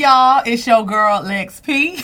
Y'all? It's your girl Lex P.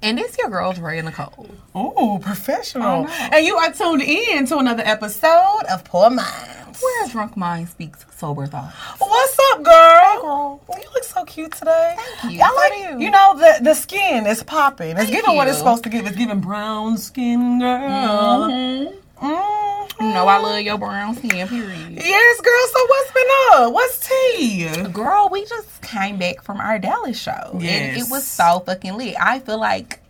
And it's your girl Drea Nicole. Ooh, professional. And you are tuned in to another episode of Poor Minds. Where drunk mind speaks sober thoughts. What's up, girl? girl. Oh, you look so cute today. Thank you. I like you. you. know the the skin is popping. It's Thank giving what it's supposed to give. It's giving brown skin, girl. Mm-hmm. Mhm. You know I love your brown skin, period. Yes, girl. So what's been up? What's tea? Girl, we just came back from our Dallas show. And Yes. it was so fucking lit. I feel like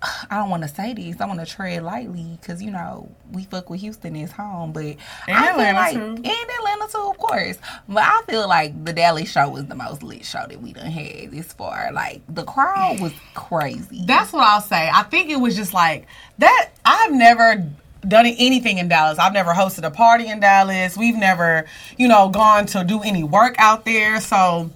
I don't want to say this. I want to tread lightly because you know we fuck with Houston is home, but I feel Atlanta, like too. and Atlanta too, of course. But I feel like the Dallas show was the most lit show that we done had this far. Like the crowd was crazy. That's what I'll say. I think it was just like that. I've never done anything in Dallas. I've never hosted a party in Dallas. We've never, you know, gone to do any work out there. So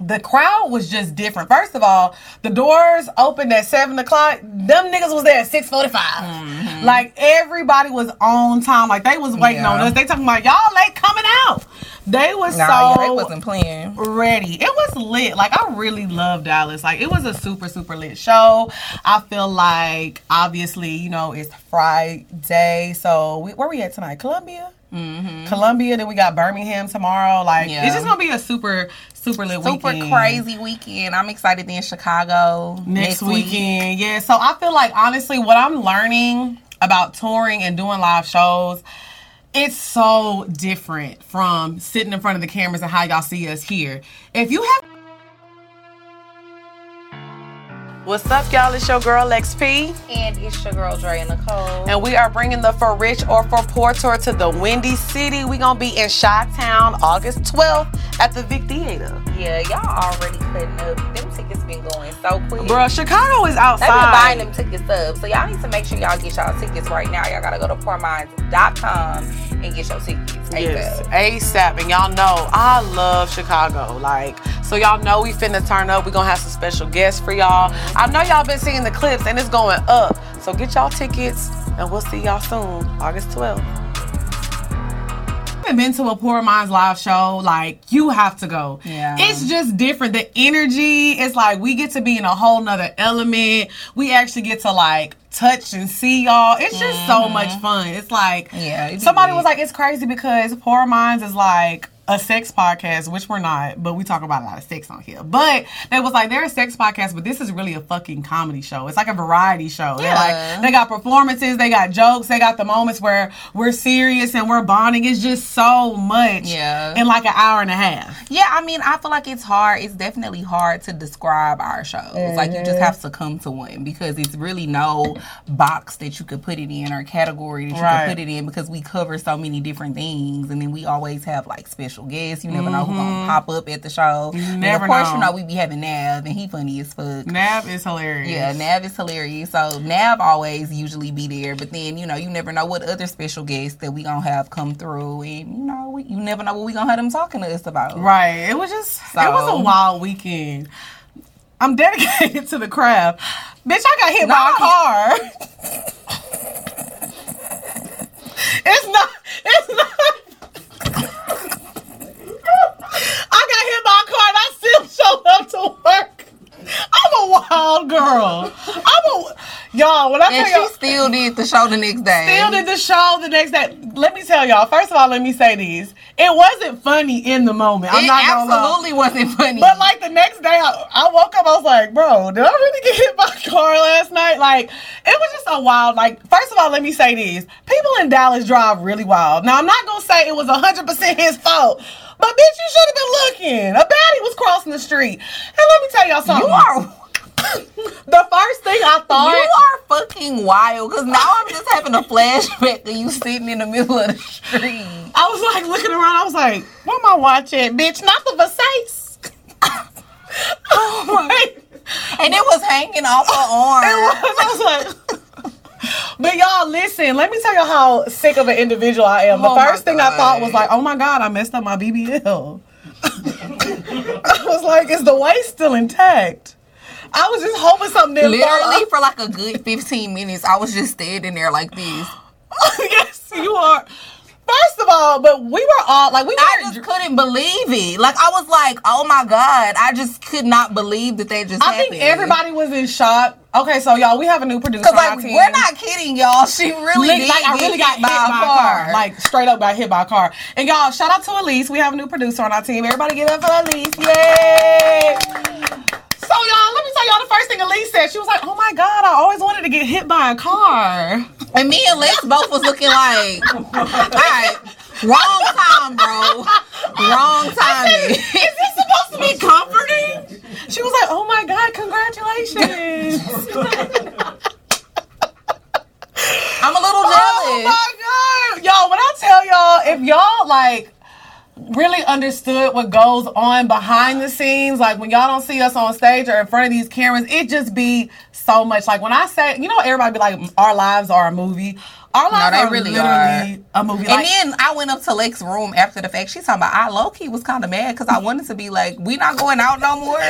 the crowd was just different. First of all, the doors opened at seven o'clock. Them niggas was there at six mm-hmm. Like everybody was on time. Like they was waiting on us. They talking about y'all late coming out. They was Nah, so yeah, they wasn't playing. ready. It was lit. Like I really love Dallas. Like it was a super super lit show. I feel like obviously you know it's Friday, so we, where we at tonight? Columbia. Mm-hmm. Columbia. Then we got Birmingham tomorrow. Like Yeah. it's just gonna be a super super lit Super weekend. crazy weekend. I'm excited to be in Chicago next, week. weekend. Yeah. So I feel like honestly, what I'm learning about touring and doing live shows. It's so different from sitting in front of the cameras and how y'all see us here. If you have What's up, y'all? It's your girl Lex P, And it's your girl Drea Nicole. and we are bringing the For Rich or For Poor tour to the Windy City. we going to be in Chi Town August 12th at the Vic Theater. Yeah, y'all already cutting up. Them tickets been going so quick. Bruh, Chicago is They've been outside. buying them tickets up. So y'all need to make sure y'all get y'all tickets right now. Y'all gotta go to poorminds.com and get your tickets. Yes, ASAP. ASAP. And y'all know I love Chicago. Like, so y'all know we finna turn up. we gonna have some special guests for y'all. I know y'all been seeing the clips and it's going up. So get y'all tickets and we'll see y'all soon, August 12th. haven't been to a Poor Minds live show, like you have to go. Yeah. It's just different. The energy is like we get to be in a whole nother element. We actually get to like touch and see y'all. It's just so mm-hmm. much fun. It's like Yeah, somebody lit. was like, it's crazy because Poor Minds is like a sex podcast, which we're not, but we talk about a lot of sex on here. But they was like, they're a sex podcast, but this is really a fucking comedy show. It's like a variety show. They're Yeah. like, they got performances, they got jokes, they got the moments where we're serious and we're bonding. It's just so much Yeah. in like an hour and a half. Yeah, I mean, I feel like it's hard. It's definitely hard to describe our shows. Like, you just mm-hmm. have to come to one because it's really no box that you could put it in or category that you Right. could put it in because we cover so many different things. And then we always have like special guests. You never know who's to pop up at the show. You Mm-hmm. never of course, you know. know, we be having Nav and he funny as fuck. Nav is hilarious. Yeah, Nav is hilarious. So Nav always usually be there, but then you know you never know what other special guests that we gonna have come through, and you know we, you never know what we gonna have them talking to us about. Right. It was just it was a wild weekend. I'm dedicated to the craft. Bitch, I got hit by a car. it's not it's not I got hit by a car and I still showed up to work. I'm a wild girl. I'm a y'all when I And tell she y'all still did the show the next day. still did the show the next day. Let me tell y'all. First of all, let me say these. It wasn't funny in the moment. I'm it not gonna lie. absolutely wasn't funny. But like the next day, I, I woke up. I was like, "Bro, did I really get hit by a car last night?" Like it was just a wild. Like first of all, let me say these. people in Dallas drive really wild. Now I'm not gonna say it was 100 percent his fault, but bitch, you should have been looking. A baddie was crossing the street, and let me tell y'all something. you are the first thing I thought. you are fucking wild. Cause now I'm just having a flashback of you sitting in the middle of the street. I was like looking around. I was like, "What am I watching, bitch? Not the Versace." oh my. And it was hanging off her arm. It was. I was like, but y'all, listen. Let me tell you how sick of an individual I am. The Oh first thing I thought was like, oh my god, I messed up my BBL. I was like, is the waist still intact? I was just hoping something didn't Literally for like a good 15 minutes, I was just standing there like this. yes, you are. First of all, but we were all like we. I just couldn't believe it. Like I was like, oh my god, I just could not believe that they just I happened. think everybody was in shock. Okay, so y'all, we have a new producer Because on like we're not kidding, y'all. She really Lit- did like I get really got hit by, a car. Like straight up got hit by a car. And y'all, shout out to Elise. We have a new producer on our team. Everybody give up for Elise. Yay! So y'all, let me tell y'all the first thing Elise said. She was like, "Oh my god, I always wanted to get hit by a car." and me and Lex both was looking like, all right, wrong time, bro, wrong timing. Is this supposed to be comforting? She was like, "Oh my god, congratulations!" I'm a little oh jealous. Oh my god, y'all! When I tell y'all, if y'all like really understood what goes on behind the scenes, like when y'all don't see us on stage or in front of these cameras, it just be so much. Like when I say, you know, everybody be like, "Our lives are a movie." Our lives they are really literally a movie. And Like, then I went up to Lake's room after the fact. She's talking about I low key was kind of mad because I wanted to be like, we not going out no more.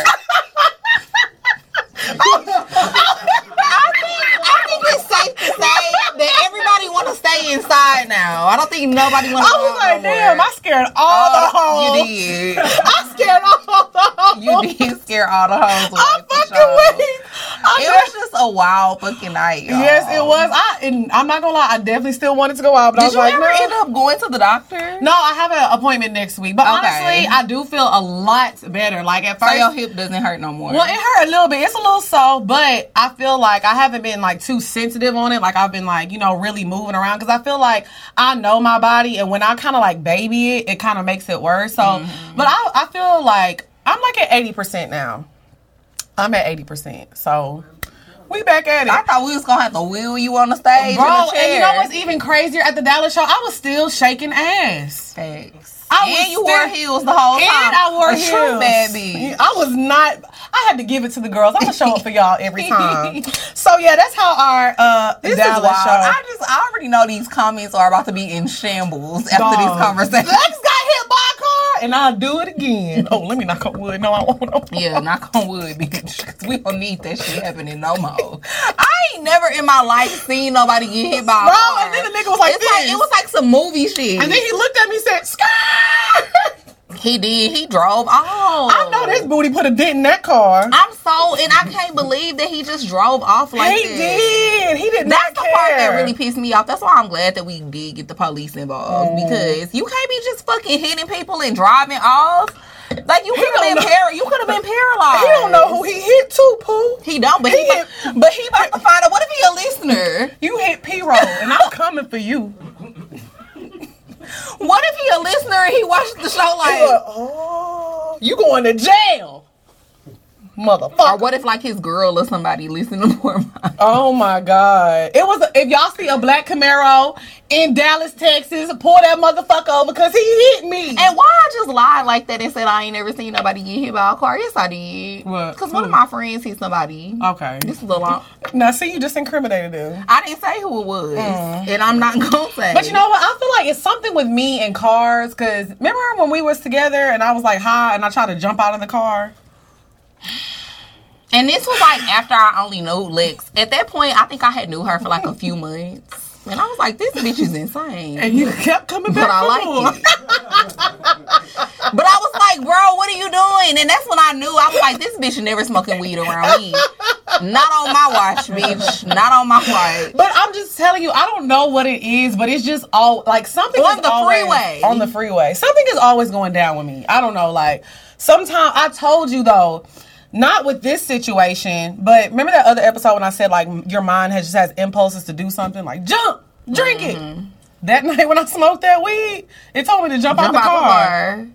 I think I think it's safe to say that everybody want to stay inside now. I don't think nobody want to. I was like, "Damn, I scared all the Oh, hoes." you did. I scared all the hoes. You did scare all the hoes away. I'm fucking sure. weak. I It was just a wild fucking night. Y'all. Yes, it was. I and I'm not gonna lie, I definitely still wanted to go out, but I Did was you like, ever no. end up going to the doctor? No, I have an appointment next week. But Okay. honestly, I do feel a lot better. Like at So first, your hip doesn't hurt no more. well, it hurt a little bit. It's a little sore, but I feel like I haven't been like too sensitive on it. Like I've been like you know really moving around because I feel like I know my body, and when I kind of like baby it, it kind of makes it worse. So, Mm-hmm. but I I feel like I'm like at eighty percent now. I'm at eighty percent. So we back at it. I thought we was gonna have to wheel you on the stage. Bro, in a chair. and you know what's even crazier? At the Dallas show, I was still shaking ass. Facts. I and was you wore heels the whole time. And I wore a heels. true bad bitch. I was not. I had to give it to the girls. I'm gonna show up for y'all every time. so yeah, that's how our uh This Dallas is wild. show. I just I already know these comments are about to be in shambles after Dog. these conversations. Lex got hit by a car, and I'll do it again. Oh, let me knock on wood. No, I won't. No. Yeah, knock on wood, bitch. 'cause We don't need that shit happening no more. I ain't never in my life seen nobody get hit by a Bro, car. and then the nigga was like it's like it was like some movie shit. And then he looked at me and said, "Scar." he did. He drove. off. I know this booty put a dent in that car. I'm so, and I can't believe that he just drove off like he that. did. He did That's not the care. part that really pissed me off. That's why I'm glad that we did get the police involved Mm. because you can't be just fucking hitting people and driving off. Like you could have been par- you could have been paralyzed. He don't know who he hit too, Pooh. He don't, but he, He about- but he about to find out. What if he a listener? You hit P roll, and I'm coming for you. What if he a listener and he watched the show like? like, oh, you going to jail, Or motherfucker. what if like his girl or somebody listened to more? Mind? Oh my god! It was if y'all see a black Camaro in Dallas, Texas, pull that motherfucker over because he hit me. And why I just lied like that and said I ain't ever seen nobody get hit by a car? Yes, I did. What? Because one of my friends hit somebody. okay, This is a long. now see you just incriminated him. I didn't say who it was, and I'm not gonna say. Mm. But you know what? I feel like it's something with me and cars. Cause remember when we was together and I was like high and I tried to jump out of the car. And this was like after I only knew Lex. At that point, I think I had knew her for like a few months. And I was like, this bitch is insane. And you kept coming back. But I like it. But I was like, bro, what are you doing? And that's when I knew I was like, this bitch never smoking weed around me. Not on my watch, bitch. Not on my watch. But I'm just telling you, I don't know what it is, but it's just all like something On the freeway. On the freeway, something is always going down with me. I don't know. Like sometimes I told you though, not with this situation, but remember that other episode when I said like your mind has just has impulses to do something like jump, drink Mm-hmm. it. That night when I smoked that weed, it told me to jump, out the out the car. car.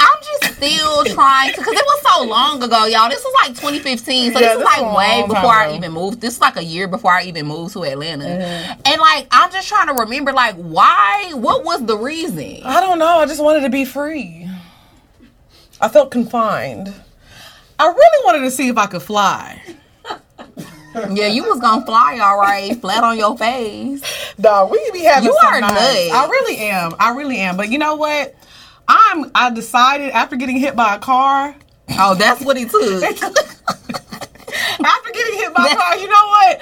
I'm just still trying to, because it was so long ago, y'all. This was like 2015, so Yeah, this this like way before I even moved. This is like a year before I even moved to Atlanta, Mm-hmm. and like I'm just trying to remember, like, why? What was the reason? I don't know. I just wanted to be free. I felt confined. I really wanted to see if I could fly. Yeah, you was gonna fly all right, flat on your face. Dog, we be having You are nuts. I really am. I really am. But you know what? I'm. I decided after getting hit by a car. Oh, that's what he took. After getting hit by a car, you know what?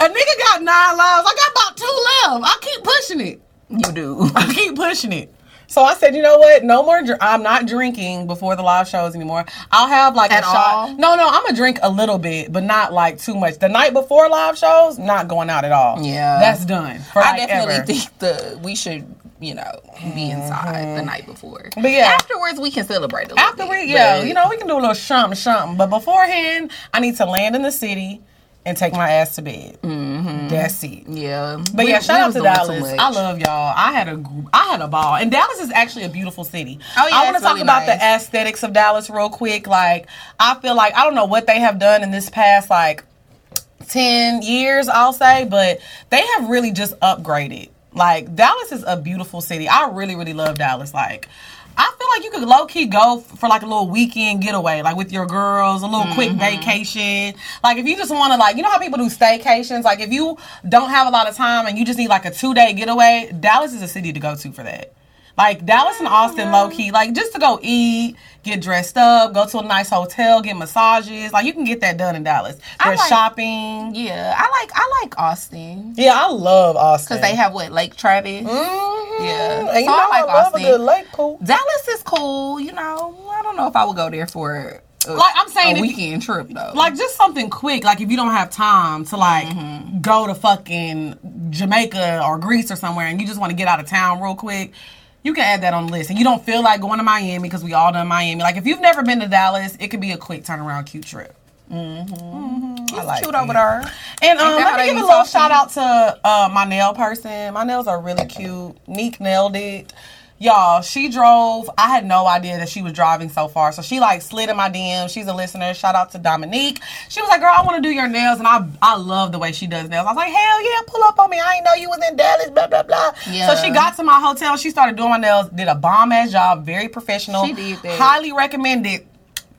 A nigga got nine lives. I got about two left. I keep pushing it. You do. I keep pushing it. So I said, you know what? No more. Dr- I'm not drinking before the live shows anymore. I'll have like At a shot. all? No, no, I'm gonna drink a little bit, but not like too much. The night before live shows, not going out at all. Yeah. that's done. For I like definitely ever. think the we should, you know, be inside the mm-hmm. night before. But yeah. afterwards we can celebrate a little After bit, we, yeah, you know, we can do a little something, something. But beforehand, I need to land in the city and take my ass to bed. Mm-hmm. That's it. yeah. But We- yeah, shout out to Dallas. I love y'all. I had a I had a ball, and Dallas is actually a beautiful city. Oh, yeah, I want to talk really about the aesthetics of Dallas real quick. Like, I feel like I don't know what they have done in this past like ten years, I'll say, but they have really just upgraded. Like, Dallas is a beautiful city. I really, really love Dallas. Like. I feel like you could low key go f- for like a little weekend getaway, like with your girls, a little quick mm-hmm. vacation. Like if you just want to, like you know how people do staycations. Like if you don't have a lot of time and you just need like a two day getaway, Dallas is a city to go to for that. Like Dallas and Austin, low key, like just to go eat, get dressed up, go to a nice hotel, get massages. Like you can get that done in Dallas. I There's like- shopping. Yeah, I like I like Austin Yeah, I love Austin. because they have what Lake Travis. Mhm. Yeah. and you So I know I, like love Austin. a good lake pool. Dallas is cool. You know, I don't know if I would go there for a, Like, I'm saying a weekend trip though. like just something quick like if you don't have time to like Mm-hmm. go to fucking jamaica or greece or somewhere and you just want to get out of town real quick you can add that on the list. And you don't feel like going to miami because we all done miami. Like if you've never been to dallas it could be a quick turnaround cute trip. It's I like cute it. over there. and um, Ain't that how let me give a little shout out to uh, my nail person. My nails are really cute. Neek nailed it Y'all, she drove. I had no idea that she was driving so far. So she like slid in my DM. She's a listener. Shout out to Dominique. She was like, "Girl, I want to do your nails," and I I love the way she does nails. I was like, "Hell yeah, pull up on me! I ain't know you was in Dallas." Blah blah blah. Yeah. So she got to my hotel. She started doing my nails. Did a bomb ass job. Very professional. She did that. Highly recommended.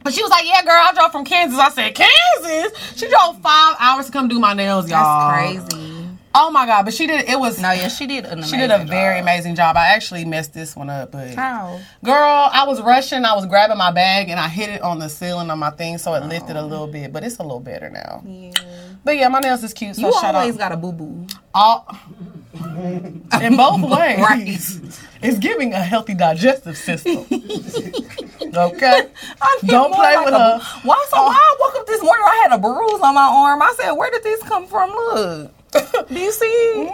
But she was like, "Yeah, girl, I drove from Kansas." I said, "Kansas?" She drove five hours to come do my nails, y'all. That's crazy. Oh my god! But she did. It was No, yeah, she did she did a amazing very amazing job. I actually messed this one up, but How? girl, I was rushing. I was grabbing my bag and I hit it on the ceiling of my thing, so it lifted a oh. little bit. But it's a little better now. Yeah. But yeah, my nails is cute. So You always out got a boo boo. all in both ways. Right. It's giving a healthy digestive system. okay, don't play like with a- her. Why? So why I woke up this morning, I had a bruise on my arm. I said, "Where did this come from?" Look, do you see?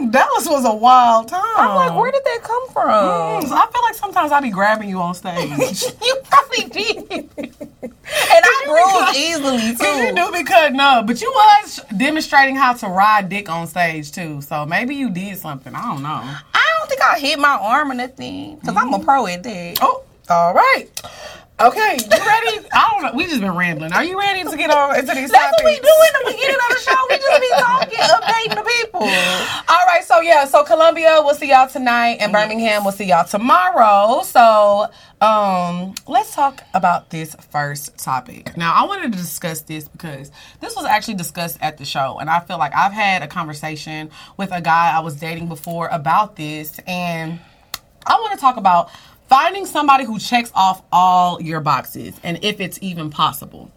Mm, Dallas was a wild time. I'm like, where did that come Mm, from? so I feel like sometimes I'd be grabbing you on stage. you probably did. and I bruise easily too. you do be cutting up, but you was demonstrating how to ride dick on stage too. So maybe you did something. I don't know. I don't think I hit my arm or nothing because I'm a pro at that. Oh, all right. Okay, you ready? I don't know. We just been rambling. Are you ready to get on into these That's what we topics? do in the beginning of the show. We just be talking, updating the people. All right, so yeah, so Columbia, we'll see y'all tonight, and Birmingham, we'll see y'all tomorrow. So, um, let's talk about this first topic. Now, I wanted to discuss this because this was actually discussed at the show, and I feel like I've had a conversation with a guy I was dating before about this, and I want to talk about finding somebody who checks off all your boxes, and if it's even possible.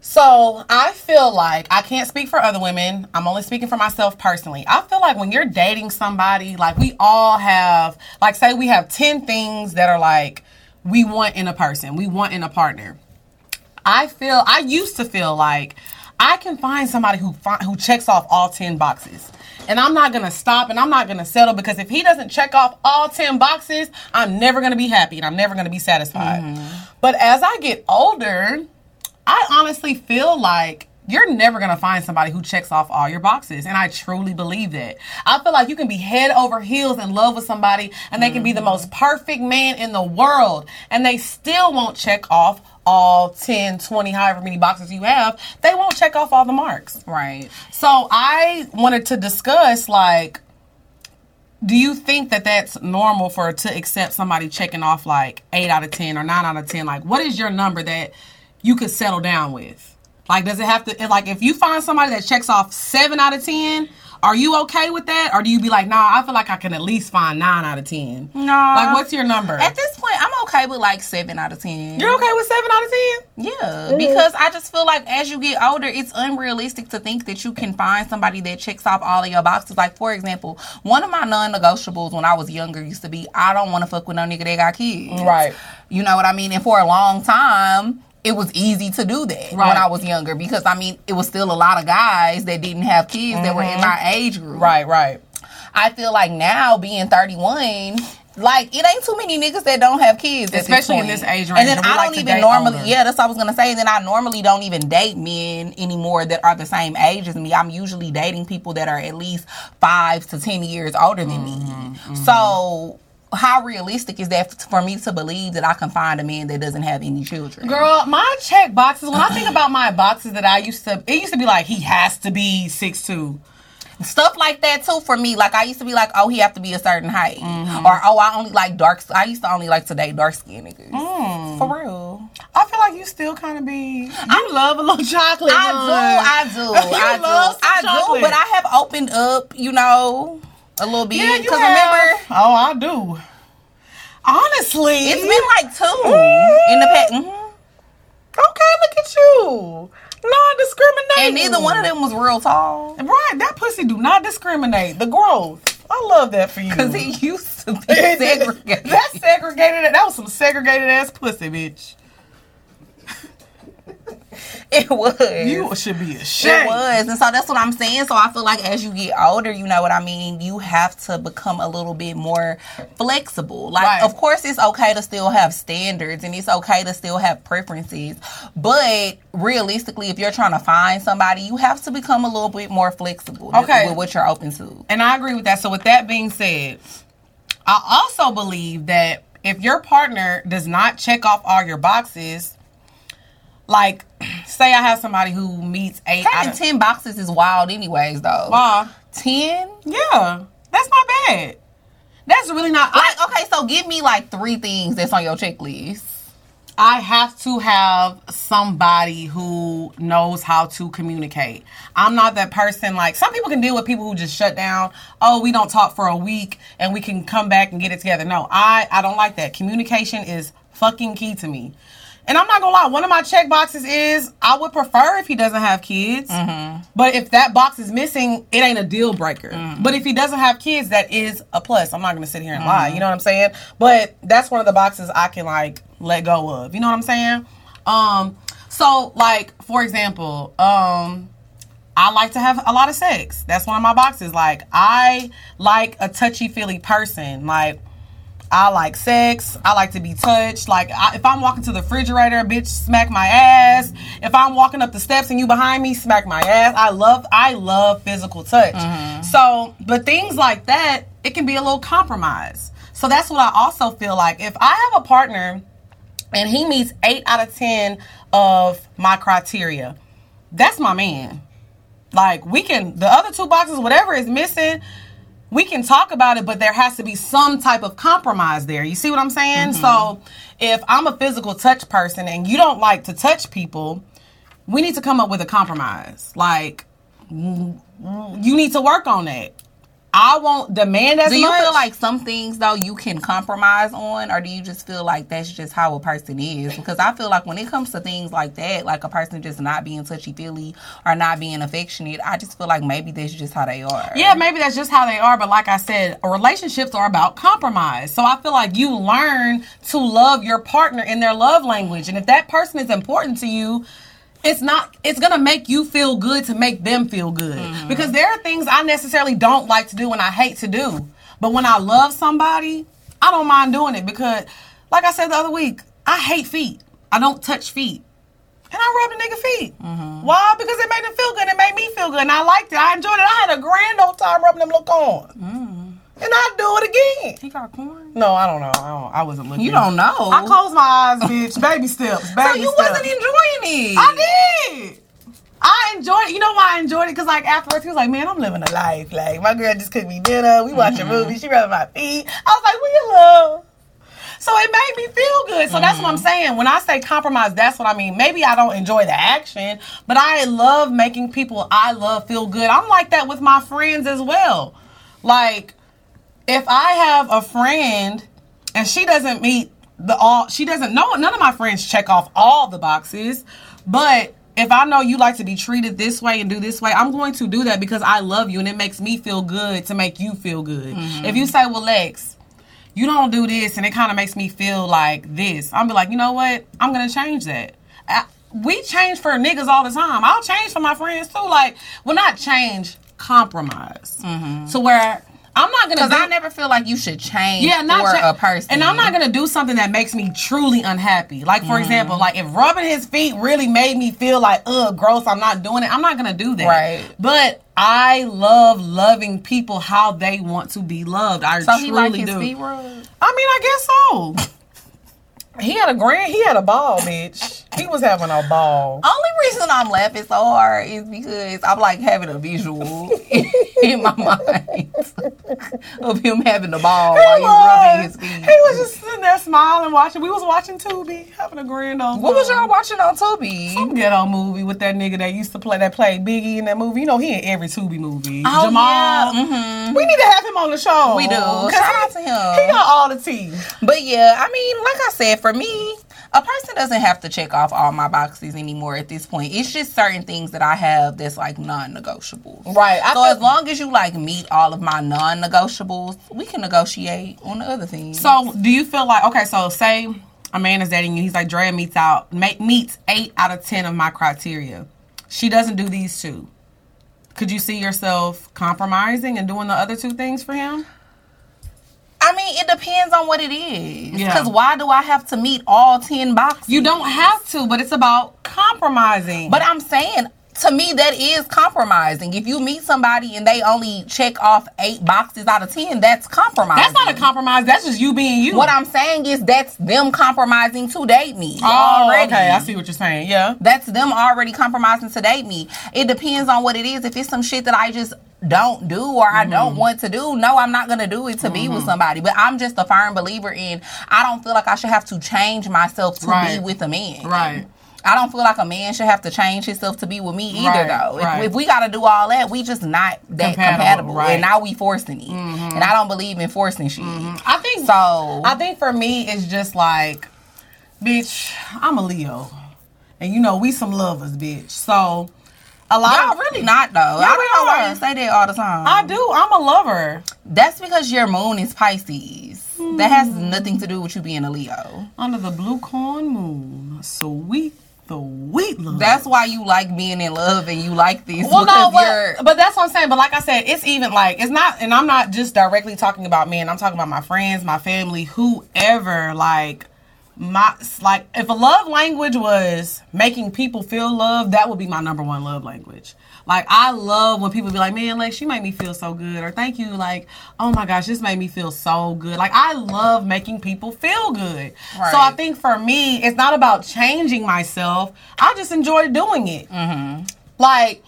So I feel like I can't speak for other women. I'm only speaking for myself personally. I feel like when you're dating somebody, like we all have, like say we have 10 things that are like we want in a person, we want in a partner. I feel I used to feel like I can find somebody who who checks off all 10 boxes. And I'm not going to stop and I'm not going to settle because if he doesn't check off all 10 boxes, I'm never going to be happy and I'm never going to be satisfied. Mm-hmm. But as I get older, I honestly feel like you're never gonna find somebody who checks off all your boxes. And I truly believe that. I feel like you can be head over heels in love with somebody and they can be the mm-hmm. most perfect man in the world and they still won't check off all 10, 20, however many boxes you have. They won't check off all the marks. Right. So I wanted to discuss like do you think that that's normal for to accept somebody checking off like 8 out of 10 or 9 out of 10 like what is your number that you could settle down with like does it have to like if you find somebody that checks off 7 out of 10 are you okay with that, or do you be like, nah, I feel like I can at least find nine out of ten? No. Like, what's your number? At this point, okay with like seven out of ten. You're okay with seven out of ten? Yeah, because I just feel like as you get older, it's unrealistic to think that you can find somebody that checks off all of your boxes. Like, for example, one of my non negotiables when I was younger used to be I don't want to fuck with no nigga that got kids. Right. You know what I mean? And for a long time, it was easy to do that when I was younger because I mean, it was still a lot of guys that didn't have kids that were in my age group. Mm-hmm. Right, right. I feel like now being 31, like it ain't too many niggas that don't have kids, Especially in this age And range, then and I like don't even normally, older. yeah, that's what I was gonna say. And Then I normally don't even date men anymore that are the same age as me. I'm usually dating people that are at least five to ten years older than Mm-hmm, me. So. How realistic is that for me to believe that I can find a man that doesn't have any children? Girl, my check boxes. When I think about my boxes that I used to, it used to be like he has to be six two. Stuff like that too for me. Like I used to be like, oh, he have to be a certain height, Mm-hmm. or oh, I only like dark. I used to only like today dark skinned niggas. Mm. For real, I feel like you still kind of be. You love a little chocolate. I hun. do, I do, You I love do, some I do. But I have opened up, you know, a little bit. Yeah, you Because have. remember, Oh, I do. Honestly, it's been like two in the past. mhm. okay. Look at you, non-discriminating, And neither one of them was real tall. Right, that pussy do not discriminate. The growth. I love that for you. Because he used to be segregated. That segregated. That was some segregated ass pussy, bitch. it was. You should be ashamed. It was. And so that's what I'm saying. So I feel like as you get older, you know what I mean, you have to become a little bit more flexible. Like Right. of course it's okay to still have standards and it's okay to still have preferences. But realistically, if you're trying to find somebody, you have to become a little bit more flexible Okay. with what you're open to. And I agree with that. So with that being said, I also believe that if your partner does not check off all your boxes, like say I have somebody who meets eight out of ten boxes is wild anyways though. Wow. Ten? Yeah, that's not bad. That's really not. I, okay, so give me like three things that's on your checklist. I have to have somebody who knows how to communicate. I'm not that person like some people can deal with people who just shut down. Oh, we don't talk for a week and we can come back and get it together. No, I I don't like that. Communication is fucking key to me. And I'm not gonna lie, one of my check boxes is I would prefer if he doesn't have kids. But if that box is missing, it ain't a deal breaker. But if he doesn't have kids, that is a plus. I'm not gonna sit here and lie. You know what I'm saying? But that's one of the boxes I can like let go of. You know what I'm saying? Um, so like for example, um, I like to have a lot of sex. That's one of my boxes. Like I like a touchy feely person. Like I like sex. I like to be touched. Like I, if I'm walking to the refrigerator, bitch, smack my ass. If I'm walking up the steps and you behind me, smack my ass. I love I love physical touch. Mm-hmm. So, but things like that, it can be a little compromise. So that's what I also feel like. If I have a partner and he meets eight out of ten of my criteria, that's my man. Like we can the other two boxes, whatever is missing, we can talk about it, but there has to be some type of compromise there. You see what I'm saying? So mm-hmm. if I'm a physical touch person and you don't like to touch people, we need to come up with a compromise. Like you need to work on that. I won't demand as Do you much. feel like some things though you can compromise on, or do you just feel like that's just how a person is? Because I feel like when it comes to things like that, like a person just not being touchy feely or not being affectionate, I just feel like maybe that's just how they are. Yeah, maybe that's just how they are. But like I said, relationships are about compromise. So I feel like you learn to love your partner in their love language. And if that person is important to you, it's not it's gonna make you feel good to make them feel good mm-hmm. because there are things i necessarily don't like to do and i hate to do but when i love somebody i don't mind doing it because like i said the other week i hate feet i don't touch feet and I rubbed a nigga feet. Mm-hmm. Why? Because it made them feel good. It made me feel good. And I liked it. I enjoyed it. I had a grand old time rubbing them little corn. Mm. And I'd do it again. He got corn. No, I don't know. I, don't, I wasn't looking. You don't know. I closed my eyes, bitch. Baby steps. Baby steps. so you steps. wasn't enjoying it. I did. I enjoyed it. You know why I enjoyed it? Because like afterwards, he was like, "Man, I'm living a life. Like my girl just cooked me dinner. We watching Mm-hmm. movies. She rubbing my feet. I was like, "We in love." So it made me feel good. So that's what I'm saying. When I say compromise, that's what I mean. Maybe I don't enjoy the action, but I love making people I love feel good. I'm like that with my friends as well. Like, if I have a friend and she doesn't meet the all, she doesn't know, none of my friends check off all the boxes, but if I know you like to be treated this way and do this way, I'm going to do that because I love you and it makes me feel good to make you feel good. Mm-hmm. If you say, well, Lex, you don't do this and it kind of makes me feel like this, I'm be like, you know what? I'm going to change that. I, we change for niggas all the time. I'll change for my friends too. Like, well, not change, compromise. Mm-hmm. So where I'm not to Because I never feel like you should change yeah, not for cha- a person. And I'm not gonna do something that makes me truly unhappy. Like Mm-hmm. for example, like if rubbing his feet really made me feel like ugh, gross, I'm not doing it. I'm not gonna do that. Right. But I love loving people how they want to be loved. I So truly he like his do. feet rubbed? I mean, I guess so. He had a grand. He had a ball, bitch. He was having a ball. Only reason I'm laughing so hard is because I'm like having a visual in my mind of him having the ball while He he's rubbing was. his feet. He was just sitting there smiling, watching. We was watching Tubi, having a grand old. What was y'all watching on Tubi? Some ghetto movie with that nigga that used to play that played Biggie in that movie. You know he in every Tubi movie. Oh, Jamal. yeah, mhm. We need to have him on the show. We do. Shout he- out to him. He got all the tea. But yeah, I mean, like I said, for me, a person doesn't have to check off all my boxes anymore at this point. It's just certain things that I have that's like non-negotiables. Right. I So feel- as long as you like meet all of my non-negotiables, we can negotiate on the other things. So do you feel like okay? So say a man is dating you. He's like Drea meets out meets eight out of ten of my criteria. She doesn't do these two. Could you see yourself compromising and doing the other two things for him? I mean, it depends on what it is. Yeah. Because why do I have to meet all ten boxes? You don't have to, but it's about compromising. But I'm saying, to me, that is compromising. If you meet somebody and they only check off eight boxes out of ten, that's compromising. that's not a compromise. That's just you being you. What I'm saying is that's them compromising to date me Oh, already. okay. I see what you're saying. Yeah. That's them already compromising to date me. It depends on what it is. If it's some shit that I just don't do or I Mm-hmm. don't want to do, no, I'm not gonna do it to be with somebody. But I'm just a firm believer in I don't feel like I should have to change myself to Right. be with a man. Right. I don't feel like a man should have to change himself to be with me either, Right, though. If, right. if we got to do all that, we just not that Compatible, compatible, right. Mm-hmm. and now we forcing it. And I don't believe in forcing shit. I think So I think for me it's just like, bitch, I'm a Leo, and you know we some lovers, bitch. So a lot y'all of really not though. I we don't know why you say that all the time. I do. I'm a lover That's because your moon is Pisces. That has Hmm. nothing to do with you being a Leo. under the blue corn moon, sweet, sweet love. That's why you like being in love and you like this. Well, no, but, but that's what I'm saying. But like I said, it's even like it's not, and I'm not just directly talking about men. I'm talking about my friends, my family, whoever. Like my like, if a love language was making people feel love, that would be my number one love language. Like I love when people be like, "Man, like she made me feel so good," or "Thank you," like, "Oh my gosh, this made me feel so good." Like I love making people feel good. So I think for me, it's not about changing myself. I just enjoy doing it. Like,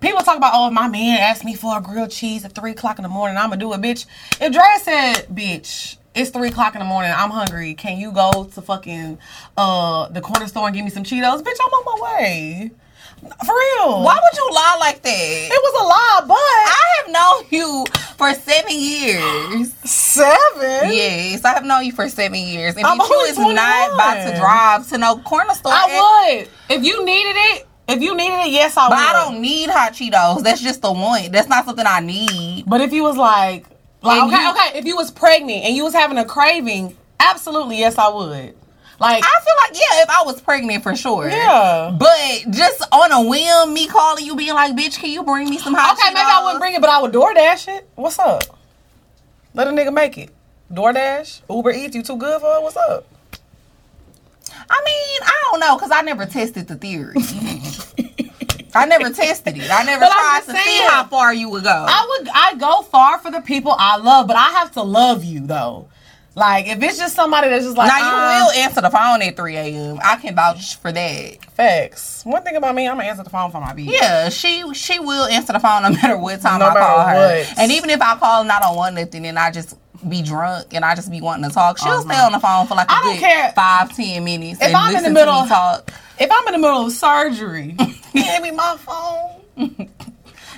people talk about, oh, if my man asked me for a grilled cheese at 3 o'clock in the morning, I'm going to do it, bitch. If Dre said, bitch, it's 3 o'clock in the morning, I'm hungry, can you go to fucking uh the corner store and give me some Cheetos? Bitch, I'm on my way. For real. why would you lie like that? It was a lie, but. I have known you for seven years. Seven? Yes, I have known you for seven years. And I'm if you is not about to drive to no corner store, I would. If you needed it, if you needed it, yes, I but would. I don't need hot Cheetos. That's just the one. That's not something I need. But if you was like, like And okay, you- okay, if you was pregnant and you was having a craving, absolutely, yes, I would. Like, I feel like yeah, if I was pregnant for sure. Yeah. But just on a whim, me calling you, being like, "Bitch, can you bring me some hot?" okay, maybe I wouldn't bring it, but I would DoorDash it. What's up? Let a nigga make it. DoorDash, Uber Eats, you too good for it? What's up? I mean, I don't know because I never tested the theory. I never tested it. I never But tried to see how far you would go. I would, I go far for the people I love, but I have to love you though. Like, if it's just somebody that's just like, now you uh, will answer the phone at 3 a.m. I can vouch for that. facts. One thing about me, I'm gonna answer the phone for my bitch. Yeah, she she will answer the phone no matter what time No I call matter her. what. And even if I call and I don't want nothing, and I just be drunk and I just be wanting to talk, she'll Oh, stay on the phone for like a I don't good care. five, ten minutes If and I'm in the middle- to me talk. If I'm in the middle of surgery, give me my phone.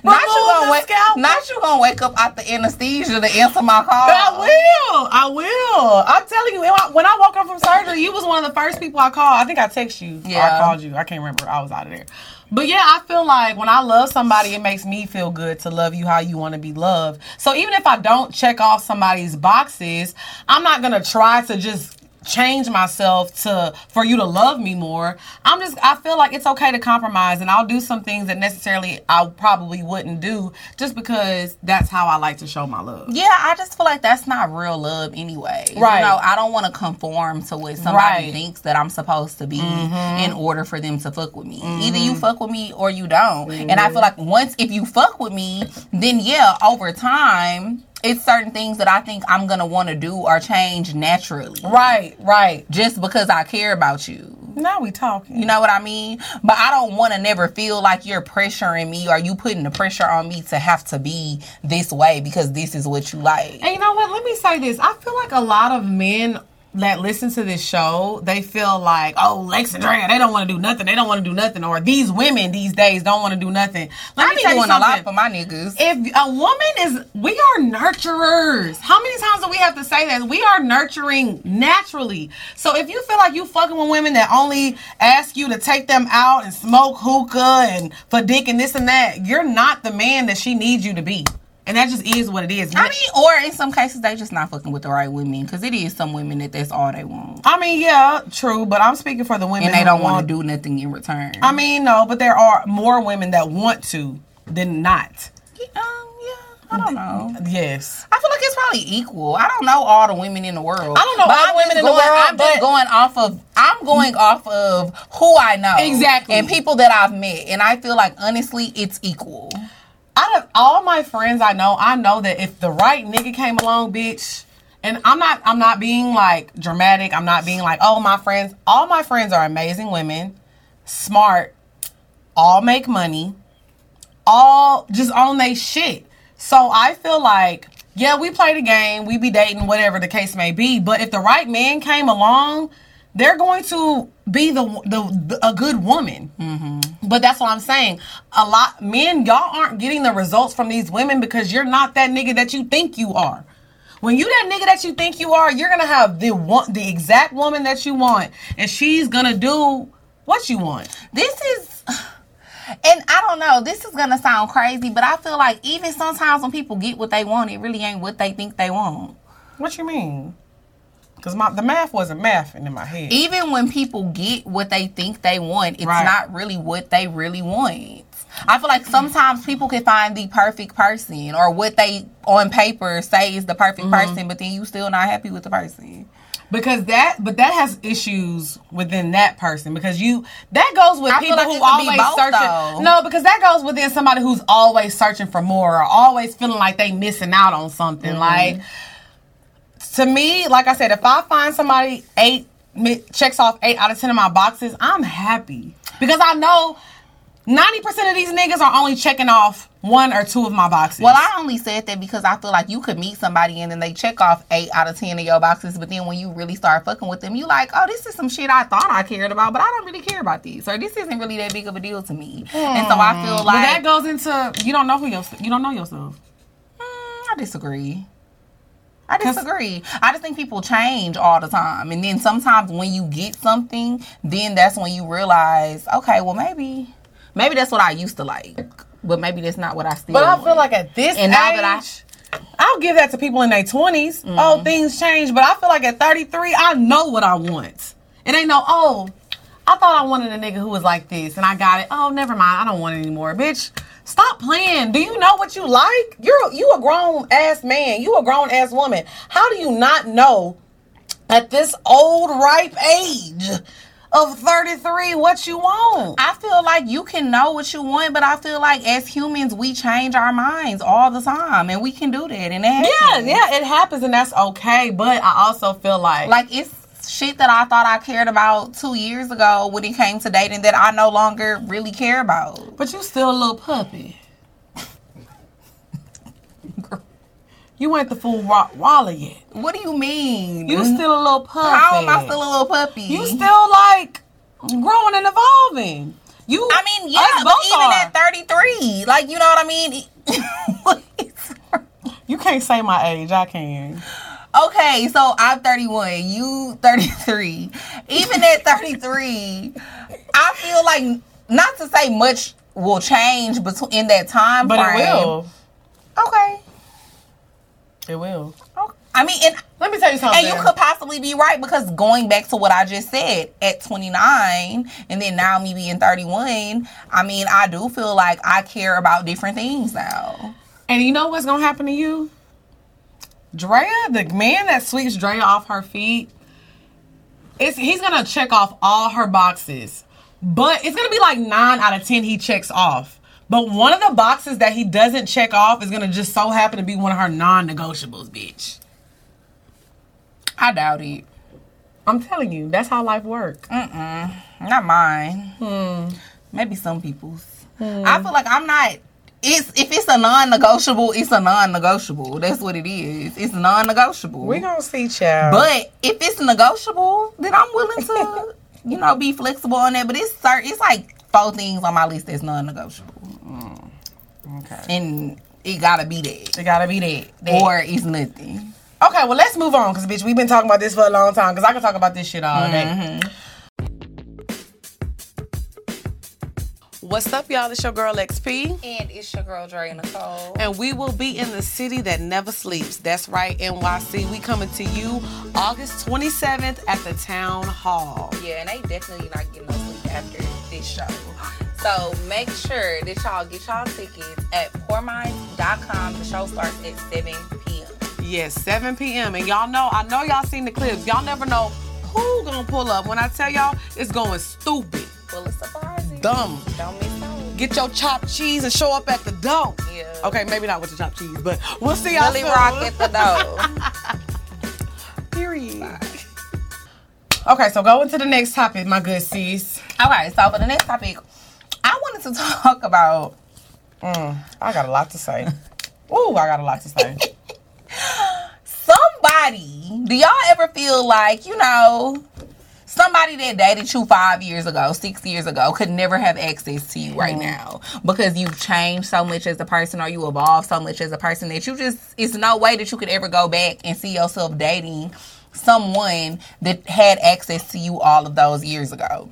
Not you, gonna wake, scalpel. not you gonna wake up out the anesthesia to answer my call. I will. I will. I'm telling you, when I- woke up from surgery, you was one of the first people I called. I think I text you. Yeah. I called you. I can't remember. I was out of there. But yeah, I feel like when I love somebody, it makes me feel good to love you how you want to be loved. So even if I don't check off somebody's boxes, I'm not gonna try to just change myself to for you to love me more. I'm just I feel like it's okay to compromise and I'll do some things that necessarily I probably wouldn't do just because that's how I like to show my love. Yeah, I just feel like that's not real love anyway. Right. You know, I don't want to conform to what somebody Right. Mm-hmm. thinks that I'm supposed to be in order for them to fuck with me. Either you fuck with me or you don't. And Mm-hmm. I feel like once if you fuck with me, then yeah, over time, it's certain things that I think I'm gonna want to do or change naturally. Right, right. Just because I care about you. Now we talking. You know what I mean? But I don't want to never feel like you're pressuring me or you putting the pressure on me to have to be this way because this is what you like. And you know what? Let me say this. I feel like a lot of men that listen to this show, they feel like, oh, Lex and Drea, they don't want to do nothing. They don't want to do nothing. Or these women these days don't want to do nothing. Let I me tell you doing a lot something. for my niggas. if a woman is we are nurturers how many times do we have to say that we are nurturing naturally so if you feel like you fucking with women that only ask you to take them out and smoke hookah and for dick and this and that you're not the man that she needs you to be and that just is what it is I mean, or in some cases, they just not fucking with the right women because it is some women that that's all they want, I mean, yeah, true, but I'm speaking for the women and they don't want to do nothing in return. I mean, no, but there are more women that want to than not. um, yeah, I don't know. Yes. I feel like it's probably equal. I don't know all the women in the world. I don't know all I'm women in the world, I'm just going off of. I'm going off of who I know Exactly. and people that I've met, and I feel like honestly, it's equal. Out of all my friends I know, I know that if the right nigga came along, bitch, and I'm not I'm not being like dramatic, I'm not being like, oh my friends, all my friends are amazing women, smart, all make money, all just own they shit. So I feel like, yeah, we play the game, we be dating, whatever the case may be, but if the right man came along, they're going to be the the, the a good woman. Mm-hmm. But that's what I'm saying. A lot men, y'all aren't getting the results from these women because you're not that nigga that you think you are. When you that nigga that you think you are, you're gonna have the one, the exact woman that you want, and she's gonna do what you want. This is. And I don't know, this is gonna sound crazy, but I feel like even sometimes when people get what they want, it really ain't what they think they want. What you mean? Because my the math wasn't mathing in my head. even when people get what they think they want, it's Right. not really what they really want. I feel like sometimes people can find the perfect person or what they on paper say is the perfect Mm-hmm. person, but then you still not happy with the person. Because that, but that has issues within that person. Because you, that goes with I people like who be always both, searching. though. No, because that goes within somebody who's always searching for more or always feeling like they missing out on something. Mm-hmm. Like to me, like I said, if I find somebody eight checks off eight out of ten of my boxes, I'm happy because I know ninety percent of these niggas are only checking off one or two of my boxes. Well, I only said that because I feel like you could meet somebody and then they check off eight out of ten of your boxes, but then when you really start fucking with them, you like, oh, this is some shit I thought I cared about, but I don't really care about these, or this isn't really that big of a deal to me. And so I feel but like that goes into you don't know who you don't know yourself. Mm, I disagree. I disagree. I just think people change all the time. And then sometimes when you get something, then that's when you realize, okay, well maybe maybe that's what I used to like. But maybe that's not what I still But I feel like at this And age, now that I'll give that to people in their 20s. Mm-hmm. Oh, things change. But I feel like at 33, I know what I want. It ain't no, oh, I thought I wanted a nigga who was like this and I got it. Oh, never mind. I don't want it anymore. Bitch, stop playing. Do you know what you like? You're you a grown ass man. You a grown ass woman. How do you not know at this old ripe age of 33 what you want? I feel like you can know what you want, but I feel like as humans we change our minds all the time and we can do that and it Yeah, yeah, it happens and that's okay. But I also feel like Like it's shit that I thought I cared about two years ago when it came to dating that I no longer really care about. But you still a little puppy. You ain't the full wa- Walla yet. What do you mean? You still a little puppy. How am I still a little puppy? You still like growing and evolving. You. I mean, yeah, but even are. at 33, like, you know what I mean? You can't say my age. I can. Okay, so I'm 31, you 33. Even at 33, I feel like, not to say much will change between in that time But frame. it will. Okay. It will. okay. I mean, and Let me tell you something. And you could possibly be right because going back to what I just said, at 29 and then now me being 31, I mean, I do feel like I care about different things now. And you know what's gonna happen to you? Drea, the man that sweeps Drea off her feet, it's he's gonna check off all her boxes. But it's gonna be like nine out of ten he checks off. But one of the boxes that he doesn't check off is gonna just so happen to be one of her non-negotiables, bitch. I doubt it. I'm telling you, that's how life works. Not mine. Hmm. Maybe some people's. Hmm. I feel like I'm not. It's if it's a non-negotiable, it's a non-negotiable. That's what it is. It's non-negotiable. We're gonna see, child. But if it's negotiable, then I'm willing to, you know, be flexible on that. But it's certain. It's like four things on my list that's non-negotiable, mm. okay, and it gotta be that, it gotta be that. that. or it's nothing. Okay, well let's move on, cause bitch, we've been talking about this for a long time. Cause I can talk about this shit all day. Mm-hmm. What's up, y'all? It's your girl Lex P, And it's your girl Drea Nicole. and we will be in the city that never sleeps. That's right, NYC. We coming to you August 27th at the Town Hall. Yeah, and they definitely not getting no sleep after this show. So make sure that y'all get y'all tickets at poorminds.com. The show starts at 7 p.m. Yes, 7 p.m. And y'all know, I know y'all seen the clips. Y'all never know who gonna pull up. When I tell y'all, it's going stupid, Full of surprises. Dumb. Don't miss out. Get your chopped cheese and show up at the door. Yeah. Okay, maybe not with the chopped cheese, but we'll see y'all Really soon. rock at the door. Period. Okay, so go into the next topic, my good sis. okay, so for the next topic, I wanted to talk about Mm, I got a lot to say. Ooh, I got a lot to say. somebody. Do y'all ever feel like, you know, somebody that dated you five years ago, six years ago, could never have access to you right now because you've changed so much as a person or you evolved so much as a person that you just, it's no way that you could ever go back and see yourself dating someone that had access to you all of those years ago.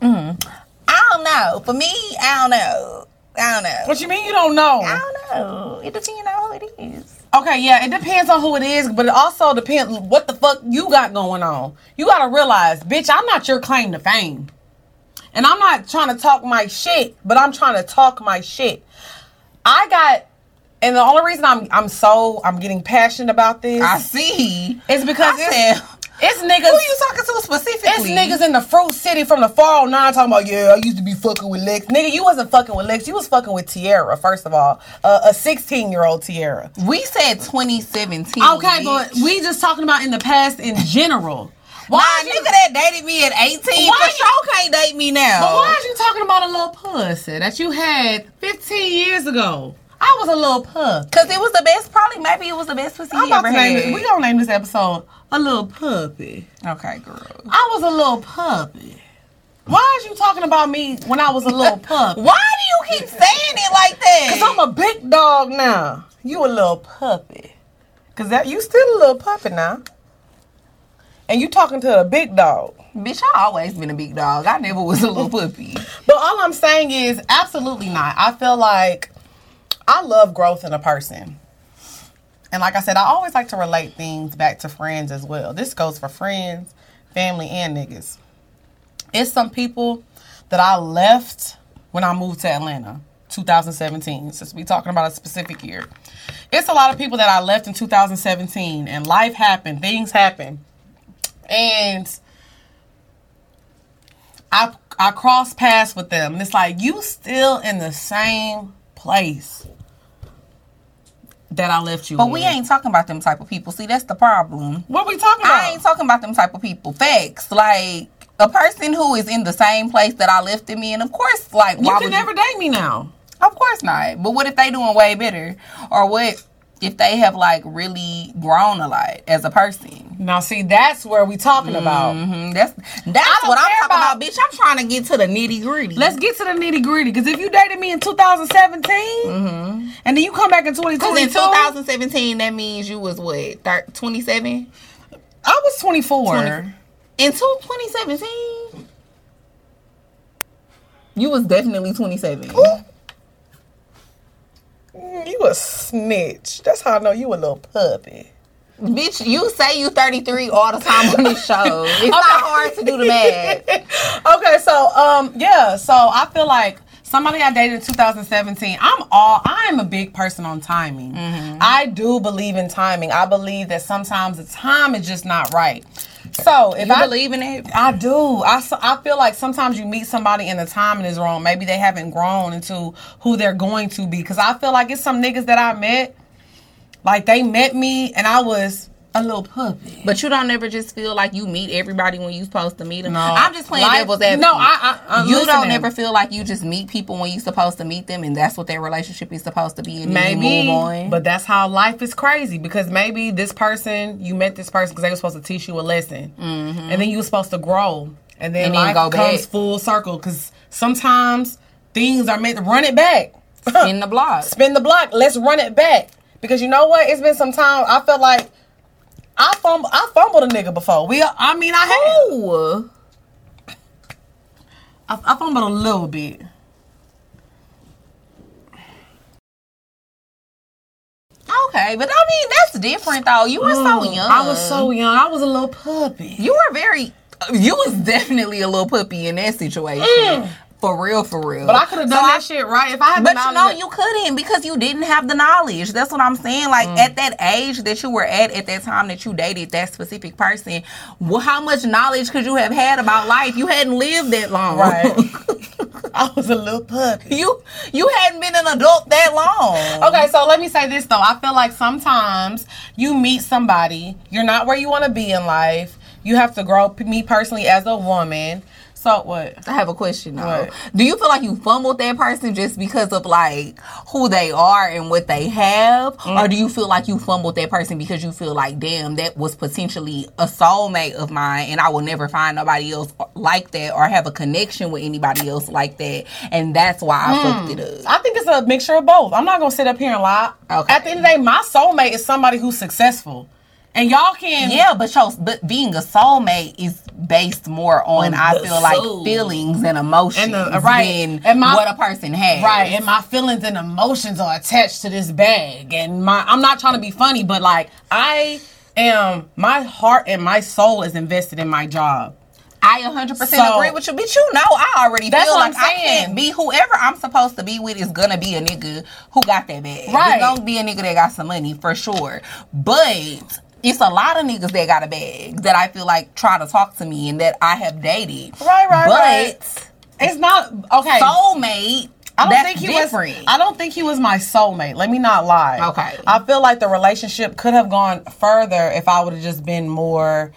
Mm. I don't know. For me, I don't know. I don't know. what you mean you don't know? I don't know. It depends on who it is. Okay, yeah, it depends on who it is, but it also depends what the fuck you got going on. You gotta realize, bitch, I'm not your claim to fame. And I'm not trying to talk my shit, but I'm trying to talk my shit. I got and the only reason I'm I'm so I'm getting passionate about this I see. is because I it's, said, it's niggas Who you talking to specifically? It's niggas in the fruit city from the 409 talking about, yeah, I used to be fucking with Lex. Nigga, you wasn't fucking with Lex. You was fucking with Tiara, first of all. Uh, a 16 year old Tiara. We said 2017. Okay, but we just talking about in the past in general. Why nah, you, nigga that dated me at 18 Why for you- sure can't date me now. but why is you talking about a little pussy that you had 15 years ago? I was a little pup. Cause it was the best. Probably, maybe it was the best pussy I'm he ever to name had. it. We gonna name this episode a little puppy. okay, girl. I was a little puppy. Why is you talking about me when I was a little puppy? Why do you keep saying it like that? Cause I'm a big dog now. You a little puppy. Cause that you still a little puppy now. And you talking to a big dog. Bitch, I always been a big dog. I never was a little puppy. But all I'm saying is absolutely not. I feel like I love growth in a person. And like I said, I always like to relate things back to friends as well. This goes for friends, family, and niggas. It's some people that I left when I moved to Atlanta, 2017, since we talking about a specific year. It's a lot of people that I left in 2017, and life happened, things happened. And I I cross paths with them, and it's like you still in the same place that I left you. But in. we ain't talking about them type of people. See, that's the problem. What we talking about? I ain't talking about them type of people. Facts. Like a person who is in the same place that I left him in, of course, like you why can never date me now. Of course not. But what if they doing way better? Or what if they have like really grown a lot as a person? Now, see, that's where we talking about. hmm That's that's what I'm talking about. about- bitch. I'm trying to get to the nitty gritty. Let's get to the nitty gritty. Because if you dated me in 2017, and then you come back in Because 2022, in 2017, that means you was what, 27? I was 24. 20. In 2017, you was definitely 27. Mm, You a snitch. That's how I know you a little puppy. Bitch, you say you 33 all the time on this show. It's not hard to do the math. okay, so um, yeah, so I feel like somebody I dated in 2017. I'm all I am a big person on timing. Mm-hmm. I do believe in timing. I believe that sometimes the time is just not right. So if You I believe in it? I do. I, I feel like sometimes you meet somebody and the timing is wrong. Maybe they haven't grown into who they're going to be. Because I feel like it's some niggas that I met, like they met me and I was a little puppy. But you don't ever just feel like you meet everybody when you're supposed to meet them. No. I'm just playing Life- devil's advocate. no, I- I- I'm you don't ever feel like you just meet people when you're supposed to meet them, and that's what their relationship is supposed to be. And Maybe, move on. but that's how life is crazy because maybe this person, you met this person because they were supposed to teach you a lesson. And then you were supposed to grow. And then Mm-hmm. And then life comes back. full circle because sometimes things are meant to run it back. in the block. spin the block. Let's run it back. Because you know what? It's been some time. I felt like I fumbled. I fumbled a nigga before. We. I mean, I had. Ooh. I, I fumbled a little bit. Okay, but I mean that's different though. You were so young. Mm, I was so young. I was a little puppy. You were very. You was definitely a little puppy in that situation. For real, for real. But I could have So done I- that shit right if I had. But you know you couldn't because you didn't have the knowledge. That's what I'm saying. Like Mm. at that age that you were at at that time that you dated that specific person, well, how much knowledge could you have had about life? You hadn't lived that long. Right. I was a little puppy. you you hadn't been an adult that long. Okay, so let me say this though. I feel like sometimes you meet somebody, you're not where you want to be in life. You have to grow. Me personally, as a woman. So what? I have a question though. What? Do you feel like you fumbled that person just because of like who they are and what they have? Mm. Or do you feel like you fumbled that person because you feel like, damn, that was potentially a soulmate of mine and I will never find nobody else like that or have a connection with anybody else like that. And that's why I fucked it up. I think it's a mixture of both. I'm not gonna sit up here and lie. Okay. At the end of the day, my soulmate is somebody who's successful, and y'all can. Yeah, but your, but being a soulmate is based more on, On I feel like soul. feelings and emotions And the- right. than And my- what a person has. Right, and my feelings and emotions are attached to this bag, and my I'm not trying to be funny, but like I am, my heart and my soul is invested in my job. I 100% So- agree with you, but you know I already That's feel what like I'm I can't be whoever I'm supposed to be with is gonna be a nigga who got that bag. Right. It's gonna be a nigga that got some money for sure. But it's a lot of niggas that got a bag that I feel like try to talk to me and that I have dated. Right, right, but right. It's not okay. soulmate, I don't that's think he different. was. I don't think he was my soulmate. Let me not lie. Okay. I feel like the relationship could have gone further if I would have just been more,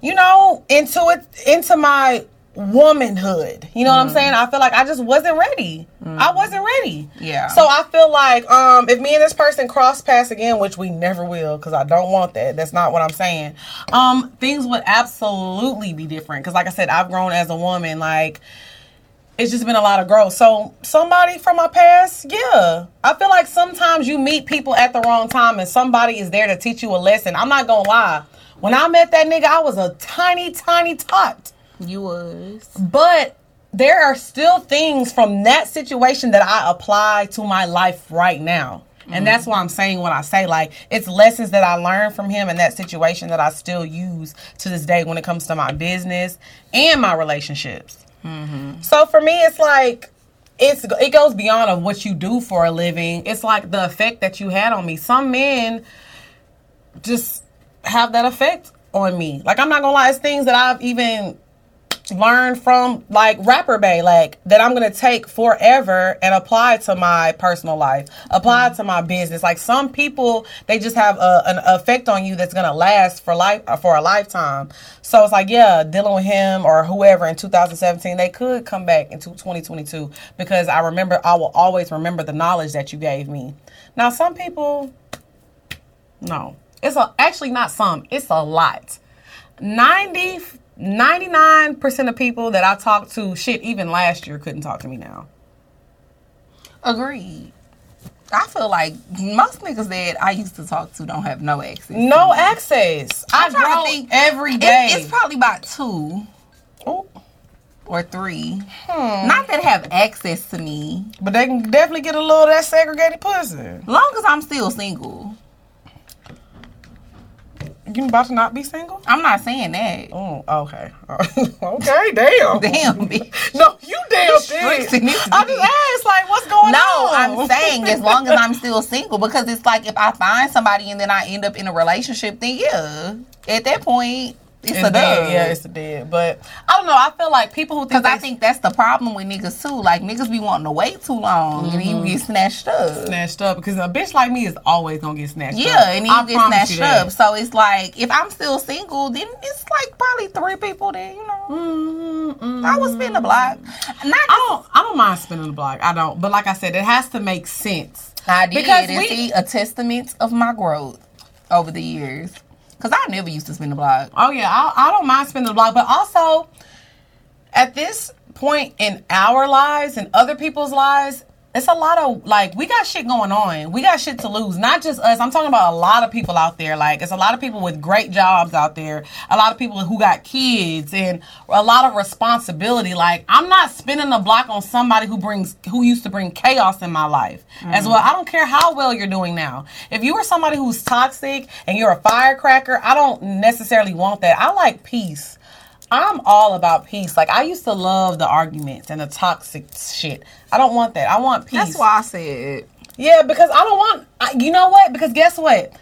you know, into it, into my womanhood. You know what I'm saying? I feel like I just wasn't ready. I wasn't ready. Yeah. So I feel like um, if me and this person cross paths again, which we never will, because I don't want that. That's not what I'm saying. Um, things would absolutely be different. Because like I said, I've grown as a woman. Like it's just been a lot of growth. So somebody from my past, yeah. I feel like sometimes you meet people at the wrong time and somebody is there to teach you a lesson. I'm not gonna lie. When I met that nigga, I was a tiny, tiny tot. You was. But there are still things from that situation that I apply to my life right now. And that's mm-hmm. why I'm saying what I say. Like, it's lessons that I learned from him in that situation that I still use to this day when it comes to my business and my relationships. Mm-hmm. So for me, it's like it's it goes beyond of what you do for a living. It's like the effect that you had on me. Some men just have that effect on me. Like I'm not gonna lie, it's things that I've even learned from like rapper bay like that i'm gonna take forever and apply to my personal life apply to my business. Like some people they just have a, an effect on you that's gonna last for life for a lifetime. So it's like yeah dealing with him or whoever in 2017 they could come back into 2022 because i remember i will always remember the knowledge that you gave me. Now some people no. It's a, actually not some it's a lot. 90 99% of people that I talked to, shit, even last year couldn't talk to me now. Agreed. I feel like most niggas that I used to talk to don't have no access. No access. I I'm think. every It- it's probably about two Ooh, or three. Hmm. Not that have access to me. but they can definitely get a little of that segregated pussy. Long as I'm still single. You about to not be single? I'm not saying that. Oh, okay. okay, damn. Damn, bitch. No, you damn in I just asked, like, what's going No, on? No, I'm saying as long as I'm still single because it's like if I find somebody and then I end up in a relationship, then yeah, at that point it's, it's a dub. dead. Yeah, it's a dead. But I don't know. I feel like people who think Because I think that's the problem with niggas too. Like niggas be wanting to wait too long and then Mm-hmm. you get snatched up. snatched up because a bitch like me is always gonna get snatched up. Yeah, and then I you get snatched up. So it's like if I'm still single, then it's like probably three people that you know. Mm-hmm, I would spin the block. Not I don't. I don't mind spinning the block. I don't. But like I said, it has to make sense. I did Because we- see a testament of my growth over the years. Cause I never used to spin the block. Oh yeah, I, I don't mind spinning the block, but also at this point in our lives and other people's lives, it's a lot of like we got shit going on. We got shit to lose. Not just us. I'm talking about a lot of people out there. Like it's a lot of people with great jobs out there. A lot of people who got kids and a lot of responsibility. Like I'm not spinning the block on somebody who brings who used to bring chaos in my life as mm. well. I don't care how well you're doing now. If you are somebody who's toxic and you're a firecracker, I don't necessarily want that. I like peace. I'm all about peace. Like I used to love the arguments and the toxic shit. I don't want that. I want peace. That's why I said Yeah, because I don't want. I, you know what? Because guess what?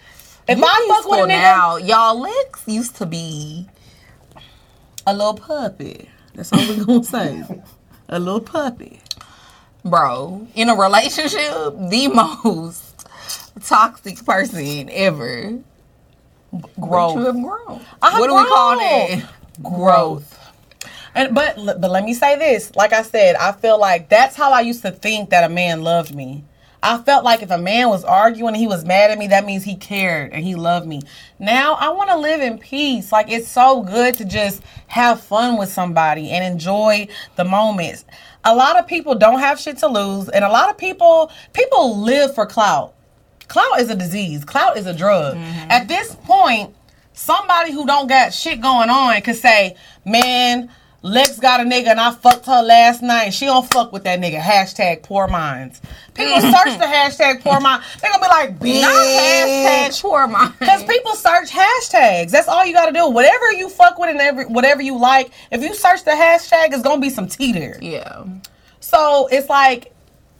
If I fuck with a nigga, now, y'all Lex used to be a little puppy. That's all we're gonna say. a little puppy. bro in a relationship the most toxic person ever. But you have grown. I have what do we call grown. that? Growth. And but but let me say this. Like I said, I feel like that's how I used to think that a man loved me. I felt like if a man was arguing and he was mad at me, that means he cared and he loved me. Now I want to live in peace. Like it's so good to just have fun with somebody and enjoy the moments. A lot of people don't have shit to lose, and a lot of people people live for clout. Clout is a disease. Clout is a drug. Mm-hmm. At this point, somebody who don't got shit going on could say, "Man, Lex got a nigga and I fucked her last night. She don't fuck with that nigga." Hashtag poor minds. People mm. search the hashtag poor mind. They're gonna be like, "Bitch." Not hashtag poor mind. Because people search hashtags. That's all you got to do. Whatever you fuck with and every, whatever you like, if you search the hashtag, it's gonna be some tea there. Yeah. So it's like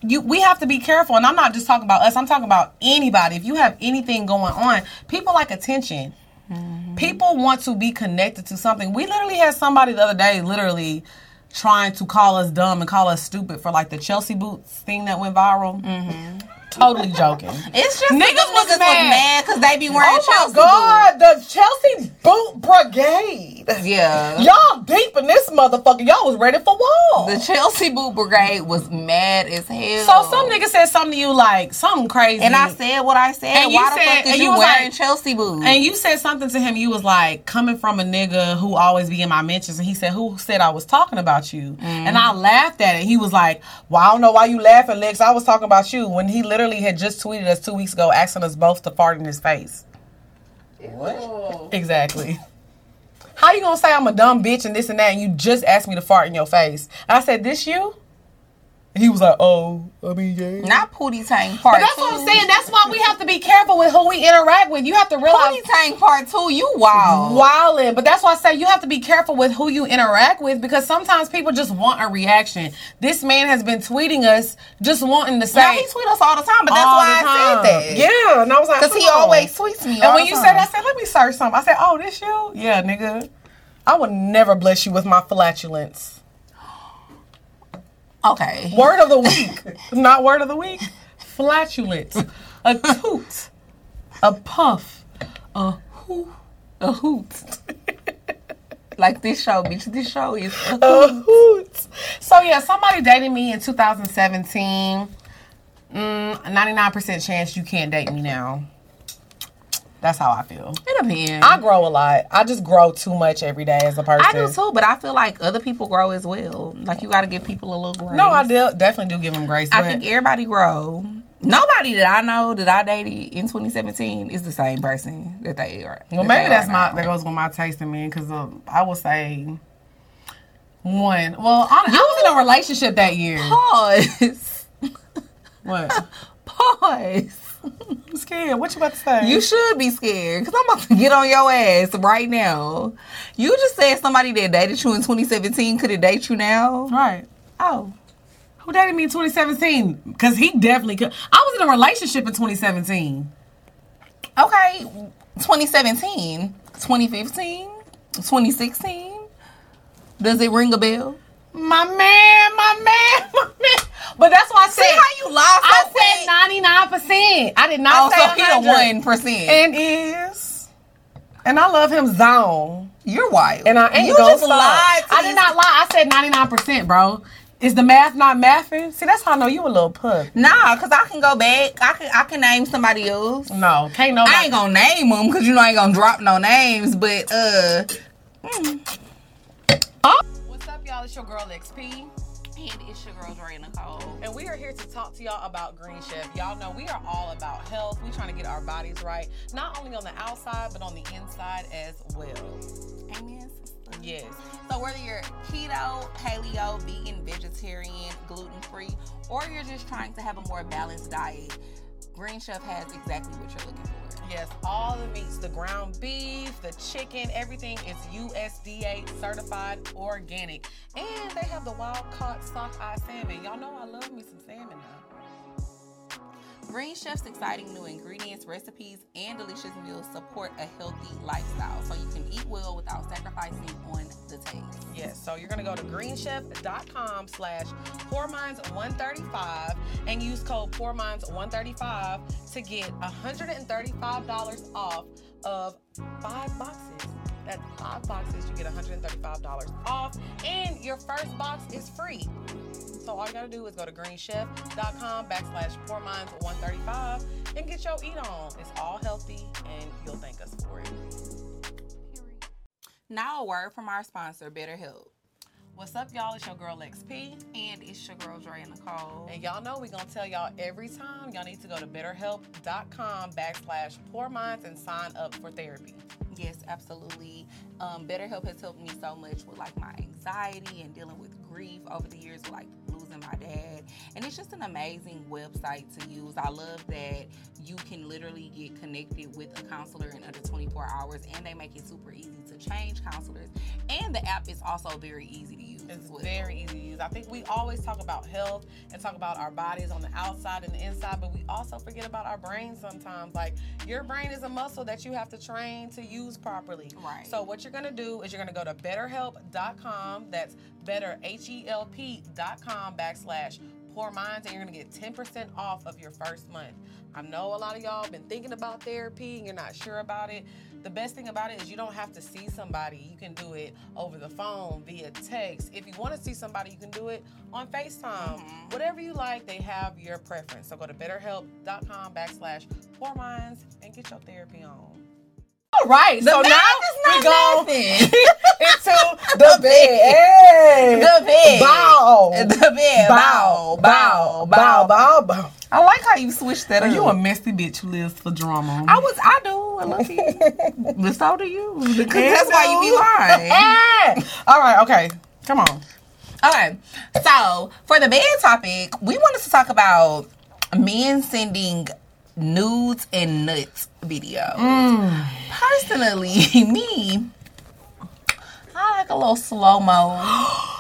you we have to be careful. And I'm not just talking about us, I'm talking about anybody. If you have anything going on, people like attention. Mm-hmm. People want to be connected to something. We literally had somebody the other day literally trying to call us dumb and call us stupid for like the Chelsea boots thing that went viral. Mm-hmm. Totally joking. It's just Niggas niggas, was mad. because they be wearing Oh my Chelsea god, the Chelsea boot brigade. Yeah. Y'all deep in this motherfucker. Y'all was ready for war. The Chelsea boot brigade was mad as hell. so some nigga said something to you like something crazy. and I said what I said. And you Why the said- fuck is and you, you wearing like- Chelsea boots? and you said something to him. You was like coming from a nigga who always be in my mentions, and he said, "Who said I was talking about you?" And mm. I laughed at it. He was like, "Well, I don't know why you laughing, Lex. I was talking about you." When he literally had just tweeted us two weeks ago, asking us both to fart in his face. What? Exactly. How you gonna say I'm a dumb bitch and this and that, and you just asked me to fart in your face? And I said, "This you?" And he was like, "Oh, I mean, yeah." Not Pootie Tang part But that's two. what I'm saying. That's why we have to be careful with who we interact with. You have to realize Pootie Tang part two, you wild. wildin'. But that's why I say you have to be careful with who you interact with because sometimes people just want a reaction. This man has been tweeting us, just wanting to say. Yeah, he tweet us all the time, but that's why I time. said that. Yeah, and I was like, Because he on. always tweets me. And when the you time. said, that, I said, let me search something. I said, oh, this you? Yeah, nigga. I would never bless you with my flatulence. Okay. Word of the week. Not word of the week. Flatulence. A toot. A puff. A hoo. A hoot. like this show, bitch. This show is a A hoot. hoot. So yeah, somebody dated me in 2017. Mm, 99% chance you can't date me now. That's how I feel. It depends. I grow a lot. I just grow too much every day as a person. I do too, but I feel like other people grow as well. Like you got to give people a little grace. No, I de- definitely do give them grace. I think everybody grow. Nobody that I know that I dated in 2017 is the same person that they are. well, that maybe they that's are my now. that goes with my taste in men because uh, I would say one. Well, I, I was in a relationship that year. Pause. What? Pause. I'm scared. What you about to say? You should be scared because I'm about to get on your ass right now. You just said somebody that dated you in 2017 could have date you now. right? Oh. Who dated me in 2017? Because he definitely could. I was in a relationship in 2017. Okay. 2017, 2015, 2016. Does it ring a bell? My man, my man, my man. But that's why I said. See how you lost I so quick? said 99%. I did not Oh, say so he the one percent. And is. And I love him zone. You're wild. And I ain't you gonna just stop. lied. To I did not lie. I said 99%, bro. Is the math not mathing? See, that's how I know you a little pup. Nah, cause I can go back. I can I can name somebody else. No, can't nobody. I ain't gonna name them because you know I ain't gonna drop no names. But uh, What's up, y'all? It's your girl Lex P. and it's your girl Drea Nicole. And we are here to talk to y'all about Green Chef. Y'all know we are all about health. we trying to get our bodies right, not only on the outside, but on the inside as well. Amen. Yes. So whether you're keto, paleo, vegan, vegetarian, gluten free, or you're just trying to have a more balanced diet, Green Chef has exactly what you're looking for. Yes, all the meats, the ground beef, the chicken, everything is USDA certified organic. And they have the wild caught sockeye salmon. Y'all know I love me some salmon now. Green Chef's exciting new ingredients, recipes, and delicious meals support a healthy lifestyle so you can eat well without sacrificing on the taste. Yes, so you're gonna go to greenchef.com slash poorminds135 and use code poorminds135 to get $135 off of five boxes. That's five boxes, you get $135 off, and your first box is free. So all you gotta do is go to greenchef.com backslash poorminds135 and get your eat on. It's all healthy and you'll thank us for it. Now, a word from our sponsor, BetterHelp. What's up, y'all? It's your girl Lex P. And it's your girl, Drea Nicole. And y'all know we're gonna tell y'all every time y'all need to go to betterhelp.com backslash poor minds and sign up for therapy. Yes, absolutely. Um, BetterHelp has helped me so much with like my anxiety and dealing with grief over the years, like losing my dad. And it's just an amazing website to use. I love that you can literally get connected with a counselor in under 24 hours, and they make it super easy to change counselors. And the app is also very easy to use. It's very easy to use. I think we always talk about health and talk about our bodies on the outside and the inside, but we also forget about our brain sometimes. Like your brain is a muscle that you have to train to use properly. Right. So what you're gonna do is you're gonna go to betterhelp.com. That's better H E L P.com backslash poor minds and you're gonna get 10% off of your first month. I know a lot of y'all have been thinking about therapy and you're not sure about it. The best thing about it is you don't have to see somebody. You can do it over the phone, via text. If you want to see somebody, you can do it on FaceTime. Mhm. Whatever you like, they have your preference. So go to betterhelp.com backslash poor minds and get your therapy on. All right, The so now we go into the bed. Hey. The bed. Bow. The bed. Bow, bow, bow, bow, bow. I like how you switched that Are up. you a messy bitch who lives for drama? I was, I do. I love you. but so do you. Because that's why you be lying. All right, okay. Come on. okay. So for the bed topic, we wanted to talk about men sending nudes and nuts videos. Mm. Personally, me, I like a little slow mo.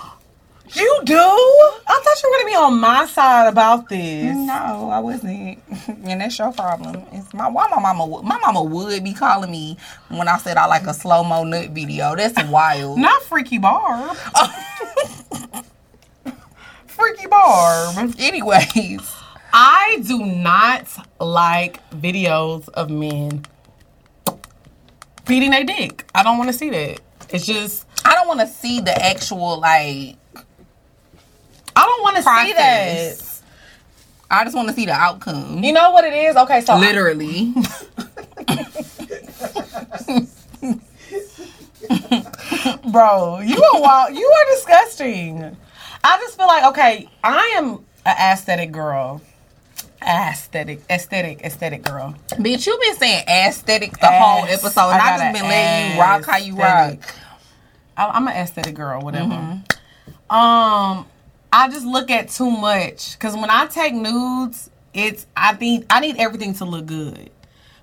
You do? I thought you were gonna be on my side about this. No, I wasn't, and that's your problem. It's my why my mama would- my mama would be calling me when I said I like a slow mo nut video. That's wild. Not Freaky Barb. Freaky Barb. Anyways, I do not like videos of men beating their dick. I don't want to see that. It's just I don't want to see the actual like I don't want to see that. I just want to see the outcome. You know what it is? Okay, so Literally. bro, you are wild. You are disgusting. I just feel like okay, I am an aesthetic girl. Aesthetic, aesthetic, aesthetic girl. Bitch, you been saying aesthetic the whole episode, and I, I just been letting you rock how you rock. I, I'm an aesthetic girl, whatever. Um, I just look at too much because when I take nudes, it's I think I need everything to look good.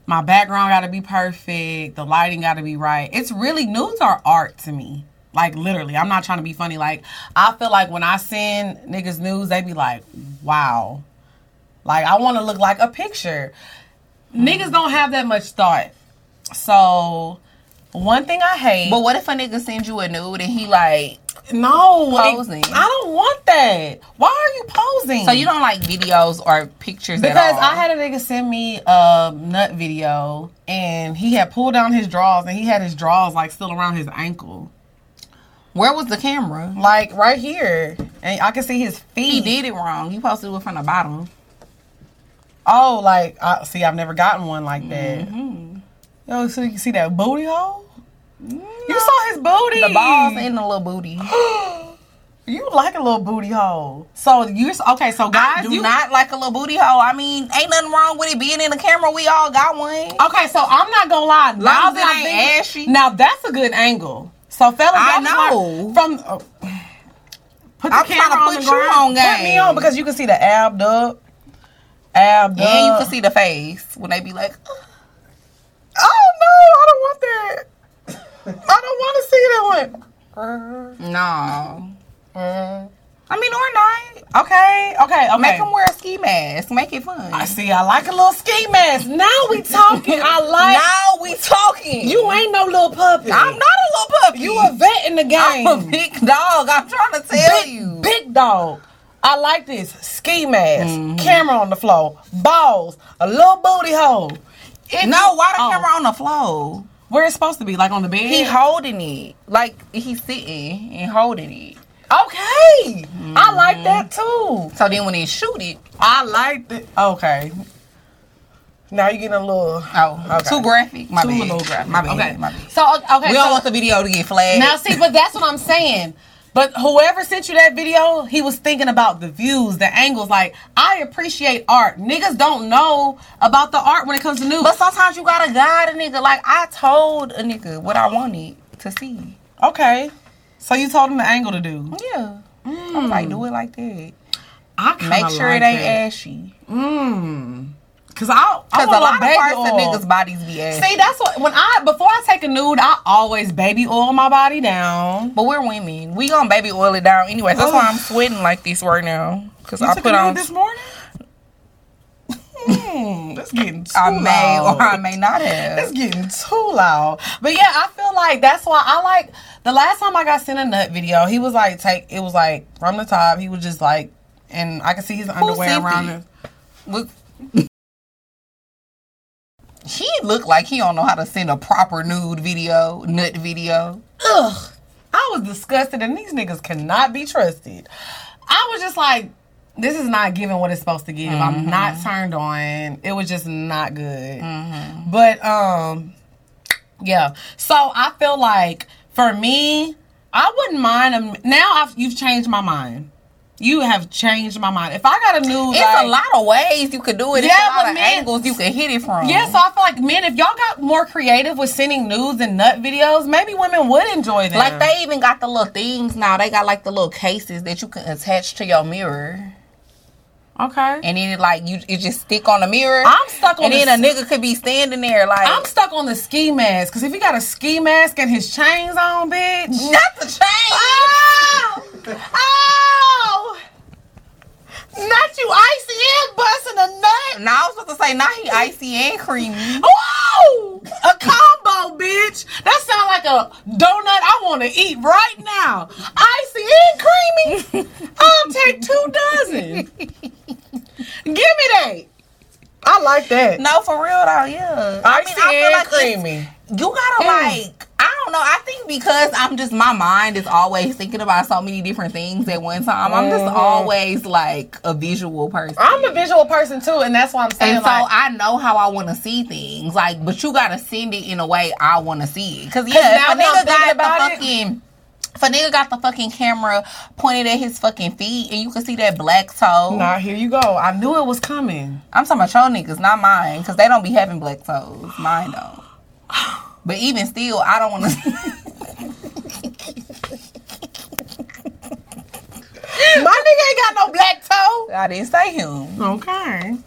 My background got to be perfect. The lighting got to be right. It's really nudes are art to me. Like literally, I'm not trying to be funny. Like I feel like when I send niggas nudes, they be like, "Wow." Like I want to look like a picture. Niggas don't have that much thought. So one thing I hate. But what if a nigga sends you a nude and he like, No, it- Posing. I don't want that. Why are you posing? so you don't like videos or pictures because at all? I had a nigga send me a nut video and he had pulled down his drawers and he had his drawers like still around his ankle, Where was the camera? like right here, and I can see his feet. He did it wrong. You supposed to it from the bottom. Oh, like I see, I've never gotten one like that. Mm-hmm. Yo, so you see that booty hole. You saw his booty. The balls and the little booty. You like a little booty hole. So you're okay. So guys, I do you, not like a little booty hole. I mean, ain't nothing wrong with it being in the camera. We all got one. Okay, so I'm not gonna lie. Now that thinking- ashy. now that's a good angle. So fellas, I know. like- from uh, put the I'm camera trying to on put the you ground. on Put me on because you can see the ab up, ab And you can see the face when they be like, Oh no, I don't want that. I don't want to see that one. no. Mm. I mean, or not. Okay, okay, okay. Make them wear a ski mask. Make it fun. I see. I like a little ski mask. Now we talking. I like. now we talking. you ain't no little puppy. I'm not a little puppy. You a vet in the game. I'm a big dog. I'm trying to tell big, you. big dog. I like this ski mask, Mm-hmm. camera on the floor, balls, a little booty hole. No, why the oh, camera on the floor? Where it's supposed to be, like on the bed. He holding it. Like he's sitting and holding it. okay, I like Mm-hmm. that too. So then when they shoot it, I like it. Okay. Now you getting a little. oh, Okay. too graphic. My too bad. little graphic. My bad. Okay. My bad. So okay. We so, don't want the video to get flagged. Now see, but that's what I'm saying. But whoever sent you that video, he was thinking about the views, the angles. Like, I appreciate art. Niggas don't know about the art when it comes to news. but sometimes you gotta guide a nigga. Like I told a nigga what I wanted to see. okay. So you told him the angle to do. Yeah. Mm. I was like, do it like that. I Make sure like it ain't that. ashy. Mmm. Cause I, I Because want a lot of parts oil. of niggas' bodies be ashy. See, that's what when I before I take a nude, I always baby oil my body down. But we're women. We gonna baby oil it down anyways. That's why I'm sweating like this right now. Cause You I put a on. this morning. Hmm, that's getting too I may loud. or I may not It's have. getting too loud. But yeah, I feel like that's why I like the last time I got sent a nut video, he was like take it was like from the top, he was just like and I could see his underwear around it? Look. He looked like he don't know how to send a proper nude video, nut video. Ugh. I was disgusted and these niggas cannot be trusted. I was just like, this is not giving what it's supposed to give. I'm not turned on. It was just not good. But um yeah. So I feel like for me, I wouldn't mind now I've you've changed my mind. You have changed my mind. If I got a new It's like, a lot of ways you could do it. Yeah, it's a lot of man- angles you can hit it from. Yeah, so I feel like men, if y'all got more creative with sending nudes and nut videos, maybe women would enjoy them. Like they even got the little things now. They got like the little cases that you can attach to your mirror, okay. and then it like you it just stick on the mirror. I'm stuck on and the then a nigga could be standing there like I'm stuck on the ski mask because if he got a ski mask and his chains on, bitch. not the ah! Ah! Not you icy and busting a nut. No, I was supposed to say not he icy and creamy. Whoa! A combo, bitch. That sound like a donut I want to eat right now. Icy and creamy. I'll take two dozen. Give me that. I like that. No, for real though, yeah. Icy I mean, I and like creamy. You gotta Mm. like, I don't know. I think because I'm just my mind is always thinking about so many different things at one time. I'm just Mhm. always like a visual person. I'm a visual person too, and that's why I'm saying and so like, I know how I want to see things, like, but you gotta send it in a way I want to see it. Cause 'Cause yeah, now if a nigga got about the it- fucking, if a nigga got the fucking camera pointed at his fucking feet, and you can see that black toe. Nah, here you go. I knew it was coming. I'm talking about your niggas, not mine, because they don't be having black toes. Mine don't. But even still, I don't want to. My nigga ain't got no black toe. I didn't say him. Okay.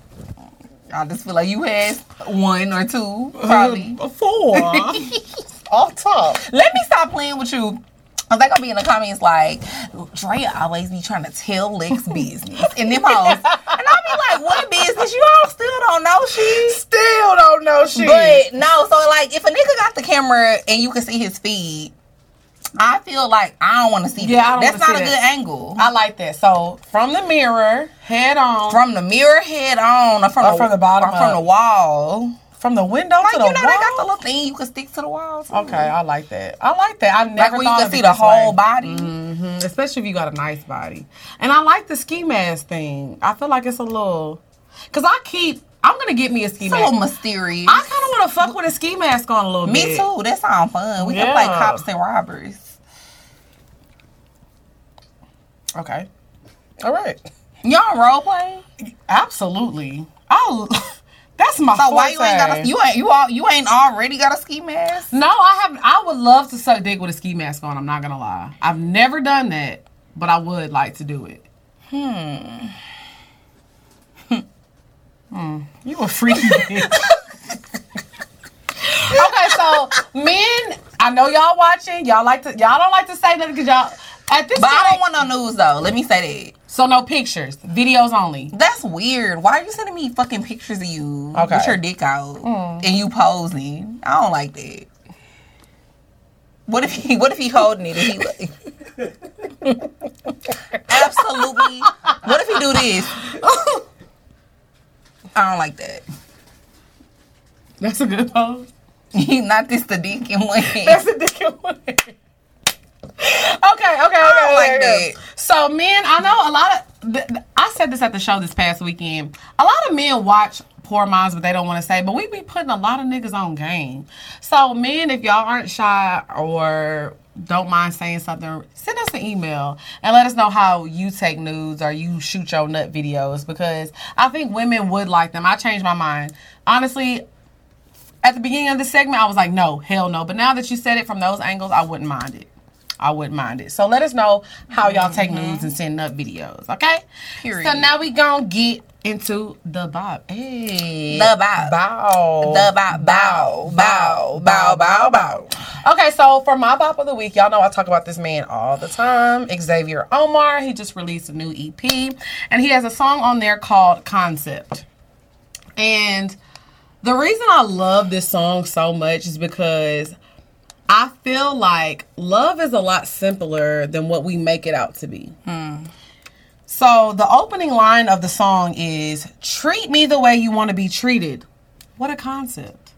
I just feel like you had one or two, uh, probably. Four. Off top. Let me stop playing with you. Cause they gonna be in the comments like, Drea always be trying to tell Lex business in them hoes. And I'll be like, what business? You all still don't know she. Still don't know she. But no, so like if a nigga got the camera and you can see his feed, I feel like I don't want to see Yeah, that. That's not a that. good angle. I like that. So from the mirror, head on. from the mirror head on, or from, Or the, from the bottom or from up. the wall. From the window Like to you know, wall. they got the little thing you can stick to the wall. too. Okay, I like that. I like that. I never like where you can see the whole way. body. Mhm, Especially if you got a nice body. And I like the ski mask thing. I feel like it's a little because I keep. I'm gonna get me a ski It's a mask. little mysterious. I kind of want to fuck with a ski mask on a little Me bit. too. That sounds fun. We can play cops and robbers. Okay. All right. Y'all role play. Absolutely. Oh, that's my. Fault. So why you ain't got a you ain't you all you ain't already got a ski mask? No, I have. I would love to suck dick with a ski mask on. I'm not gonna lie. I've never done that, but I would like to do it. Hmm. Hmm. You a freaky bitch. okay, so men, I know y'all watching. Y'all like to. Y'all don't like to say nothing because y'all at this But I don't want no news though. Let me say that. so no pictures, videos only. That's weird. Why are you sending me fucking pictures of you Okay. with your dick out mm. and you posing? I don't like that. What if he what if he holding it and he like Absolutely. What if he do this? I don't like that. That's a good pose. He not this the dick in one hand. That's a different one. Okay, okay, okay. don't like that. So, men, I know a lot of. Th- th- I said this at the show this past weekend. A lot of men watch Poor Minds, but they don't want to say. But we be putting a lot of niggas on game. So, men, if y'all aren't shy or don't mind saying something, send us an email and let us know how you take nudes or you shoot your nut videos because I think women would like them. I changed my mind. Honestly, at the beginning of the segment, I was like, no, hell no. But now that you said it from those angles, I wouldn't mind it. I wouldn't mind it. So let us know how y'all take mm-hmm. news and send up videos, okay? Period. So now we gonna get into the bob. Hey. The bow. bow. The bow. Bow. Bow. Bow. Bow. Bow. Okay, so for my bop of the week, y'all know I talk about this man all the time. Xavier Omar. He just released a new EP, and he has a song on there called Concept. And the reason I love this song so much is because I feel like love is a lot simpler than what we make it out to be. So the opening line of the song is treat me the way you want to be treated. What a concept.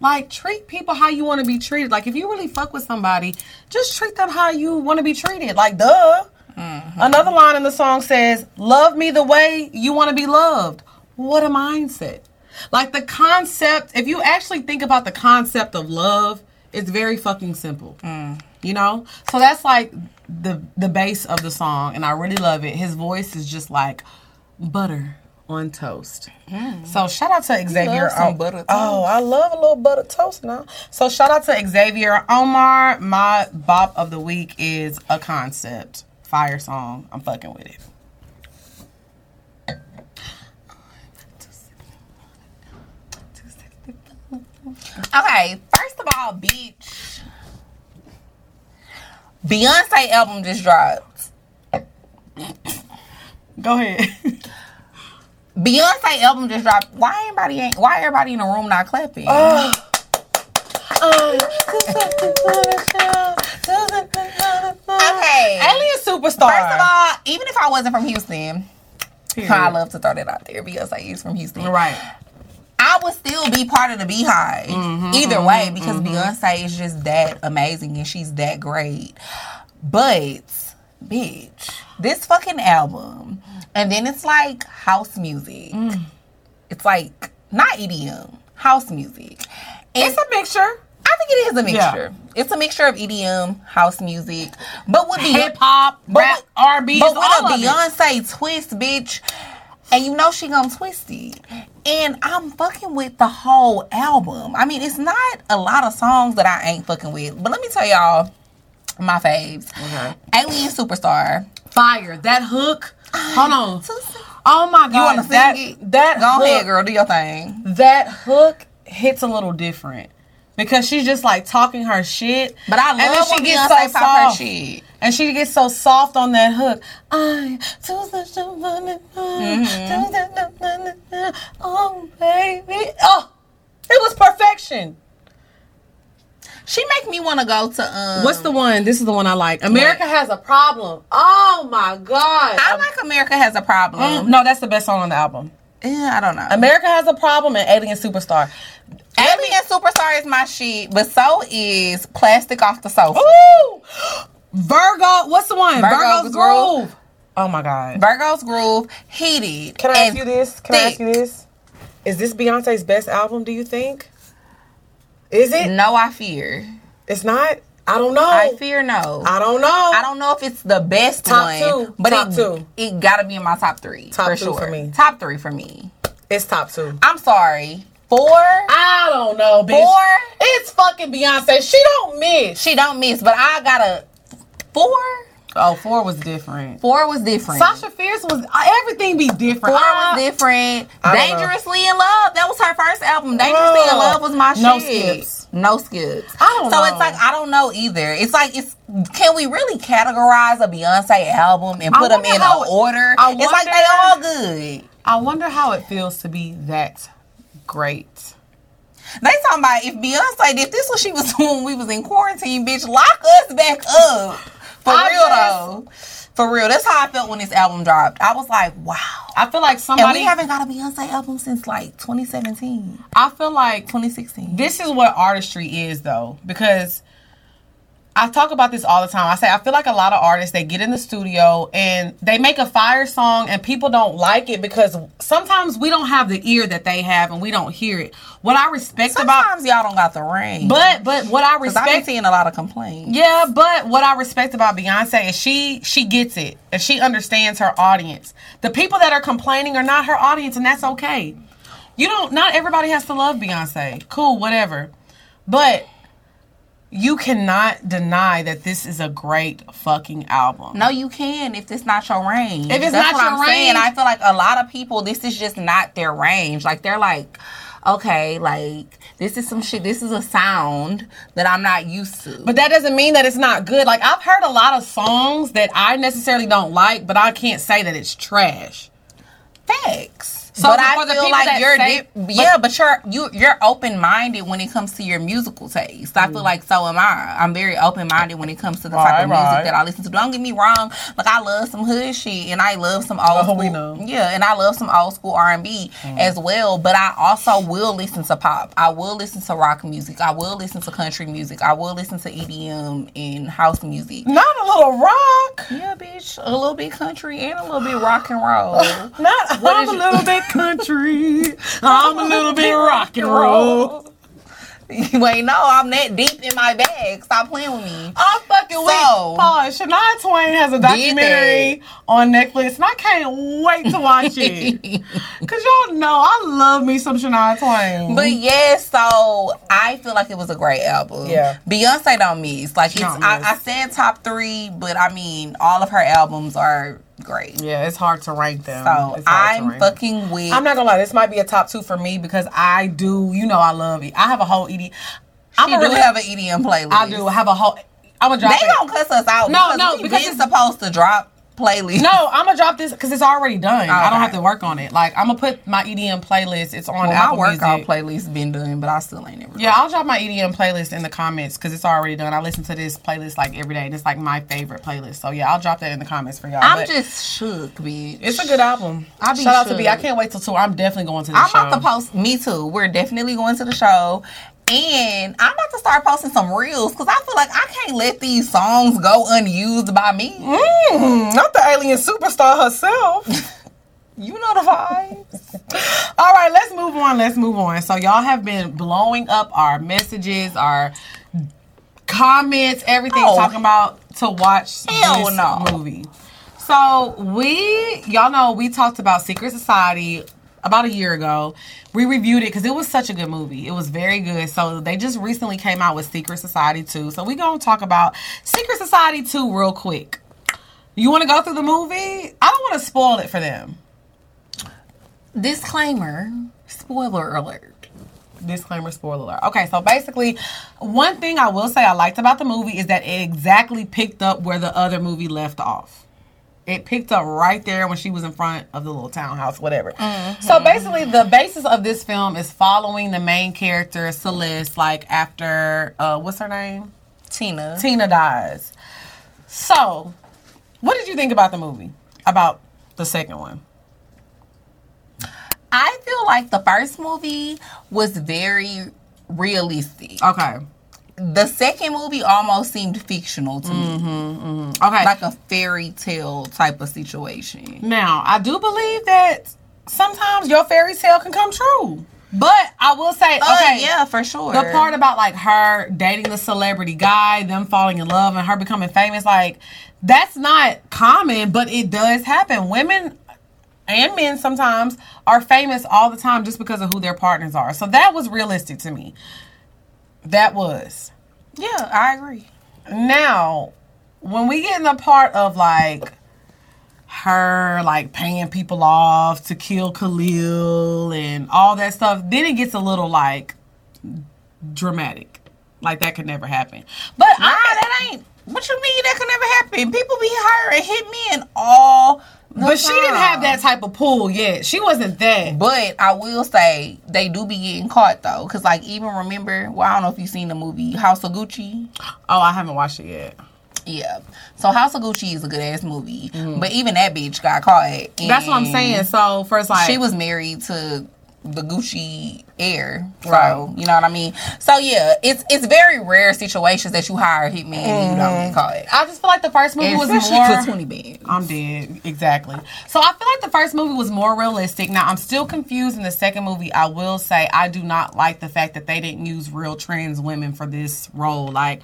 Like treat people how you want to be treated. Like if you really fuck with somebody, just treat them how you want to be treated. Like duh. Mm-hmm. Another line in the song says, "Love me the way you want to be loved." What a mindset. Like the concept, if you actually think about the concept of love, it's very fucking simple. You know? So that's like the the base of the song and I really love it. His voice is just like butter on toast. Mm. So shout out to Xavier. some O- butter Oh, I love a little butter toast now. So shout out to Xavier Omar. My bop of the week is a concept. Fire song. I'm fucking with it. Okay, first of all, bitch. Beyonce album just dropped. Go ahead. Beyonce album just dropped. Why everybody ain't? Why everybody in the room not clapping? Oh. Oh. Okay. Alien superstar. First of all, even if I wasn't from Houston, Period. I love to throw that out there. Beyonce is from Houston. right. I would still be part of the Beehive Mm-hmm, either way because Beyonce is just that amazing and she's that great. But, bitch, this fucking album, and then it's like house music. Mm. It's like not EDM, house music. And It's a mixture. I think it is a Yeah. mixture. It's a mixture of EDM, house music, but with hip hop, But rap, R&B, but it's with all a. Beyonce twist, bitch. And you know she gonna twist it. And I'm fucking with the whole album. I mean, it's not a lot of songs that I ain't fucking with. But let me tell y'all my faves. Okay. Alien Superstar. Fire. That hook. Hold on. Oh my god. You wanna sing that, it? That Go hook, ahead, girl. Do your thing. That hook hits a little different. Because she's just like talking her shit. But I love And then she when gets Beyonce so pop her shit. And she gets so soft on that hook. I Mm-hmm. oh baby. Oh, it was perfection. She make me want to go to um. What's the one? This is the one I like. America has a problem. Oh my god. I like America has a problem. Mm, no, that's the best song on the album. Yeah, I don't know. America has a problem and Alien Superstar. Alien Superstar is my shit, but so is Plastic Off the Sofa. Ooh! Virgo, what's the one? Virgo's Virgo's Groove. Groove. Oh my god. Virgo's Groove, Heated. Can I ask you this? Can I ask you this? Is this Beyonce's best album, do you think? Is it? No, I fear. It's not? I don't know. I fear no. I don't know. I don't know if it's the best Top one, two. but Top it, two. it gotta be in my top three Top for two sure. for me. Top three for me. It's top two. I'm sorry. Four, I don't know, bitch. Four? It's fucking Beyonce. She don't miss. she don't miss, but I gotta four. Oh, four was different. Four was different. Sasha Fierce was uh, everything be different. Four was different. Don't know. Dangerously in Love. That was her first album. Dangerously in Love was my shit. No shit. skips. No skips. I don't know. so know. it's like I don't know either. It's like it's can we really categorize a Beyonce album and put them in an order? I It's like they all good. I wonder how it feels to be that great. They talking about if Beyonce did this what she was doing when we was in quarantine, bitch, lock us back up. For I real just- though. For real. That's how I felt when this album dropped. I was like, wow. I feel like And somebody. we haven't got a Beyonce album since like 2017, I feel like 2016. this is what artistry is though because I talk about this all the time. I say I feel like a lot of artists they get in the studio and they make a fire song and people don't like it because sometimes we don't have the ear that they have and we don't hear it. What I respect about Sometimes y'all don't got the range. but but what I Because I've been seeing a lot of complaints. Yeah, but what I respect about Beyonce is she she gets it and she understands her audience. The people that are complaining are not her audience, and that's okay. You don't. Not everybody has to love Beyonce. Cool, whatever. But you cannot deny that this is a great fucking album. No, you can if it's not your range. If it's That's not what your I'm saying. range- I feel like a lot of people, this is just not their range. Like they're like, okay, like this is some shit. This is a sound that I'm not used to. But that doesn't mean that it's not good. Like I've heard a lot of songs that I necessarily don't like, but I can't say that it's trash. facts. So but I feel like you're say- di- yeah, but you're you you're open minded when it comes to your musical taste. I Mm. feel like so am I. I'm very open minded when it comes to the type Right, of music right. that I listen to. Don't get me wrong, like I love some hood shit and I love some old Oh, school. we know. Yeah, and I love some old school R and B Mm. as well. But I also will listen to pop. I will listen to rock music. I will listen to country music. I will listen to EDM and house music. Not a little rock. Yeah, bitch, a little bit country and a little bit rock and roll. Not. What a little bit country. I'm a little bit rock and roll. Wait, no, I'm that deep in my bag. Stop playing with me. I'm fucking So- weak. Pause. Shania Twain has a documentary on Netflix, and I can't wait to watch it. Cause y'all know I love me some Shania Twain. But yes, so I feel like it was a great album. Yeah. Beyonce don't miss. Like it's, don't I. I said top three, but I mean all of her albums are great. yeah, it's hard to rank them. So It's hard to I'm fucking with. I'm not gonna lie. This might be a top two for me because I do. You know, I love it. I have a whole ED. I'm a do really, have an EDM playlist. I do have a whole. I'm gonna drop They it. gonna cuss us out. No, because no, because it's- supposed to drop playlist. No, I'm gonna drop this because it's already done. Oh, I don't have to work on it. Like I'm gonna put my EDM playlist. It's on Well, my Apple workout Music. playlist been done, but I still ain't never. Yeah, I'll drop my EDM playlist in the comments because it's already done. I listen to this playlist like every day, and it's like my favorite playlist. So yeah, I'll drop that in the comments for y'all. I'm But just shook, bitch. it's a good album. I be Shout out to shook. B. I can't wait till two. I'm definitely going to the show. I'm show. about to post. Me too. We're definitely going to the show. And I'm about to start posting some reels because I feel like I can't let these songs go unused by me. Mm, not the alien superstar herself. You know the vibes. All right, let's move on. Let's move on. So y'all have been blowing up our messages, our comments, everything Oh. talking about to watch this no. movie. So we, y'all know, we talked about Secret Society about a year ago. We reviewed it because it was such a good movie. It was very good. So they just recently came out with Secret Society 2. So we're gonna talk about Secret Society 2 real quick. You want to go through the movie? I don't want to spoil it for them. Disclaimer. Spoiler alert. disclaimer spoiler alert. Okay, so basically, one thing I will say I liked about the movie is that it exactly picked up where the other movie left off. It picked up right there when she was in front of the little townhouse, whatever. So basically, the basis of this film is following the main character Celeste, like after uh, what's her name? Tina. Tina dies. So, what did you think about the movie? About the second one? I feel like the first movie was very realistic. Okay. The second movie almost seemed fictional to me, mm-hmm, mm-hmm. Okay. like a fairy tale type of situation. Now, I do believe that sometimes your fairy tale can come true. But I will say, oh, okay, Oh yeah, for sure. the part about like her dating the celebrity guy, them falling in love, and her becoming famous, like that's not common, but it does happen. Women and men sometimes are famous all the time just because of who their partners are. So that was realistic to me. That was. yeah, I agree. Now, when we get in the part of like her like paying people off to kill Khalil and all that stuff, then it gets a little like dramatic. Like that could never happen. But Nah, I that ain't. What you mean that could never happen? People be hiring hitmen all. The but she didn't have that type of pull yet. She wasn't that. But I will say they do be getting caught though, because like even remember, well I don't know if you've seen the movie House of Gucci. Oh, I haven't watched it yet. Yeah, so House of Gucci is a good ass movie, but even that bitch got caught. Mm-hmm. That's what I'm saying. So first like She was married to the Gucci heir. so Right. you know what I mean. So yeah, it's it's very rare situations that you hire a hitman and you don't mm-hmm. get caught. I just feel like the first movie was more for twenty bands. I'm dead. Exactly. So I feel like the first movie was more realistic. Now I'm still confused in the second movie. I will say I do not like the fact that they didn't use real trans women for this role. Like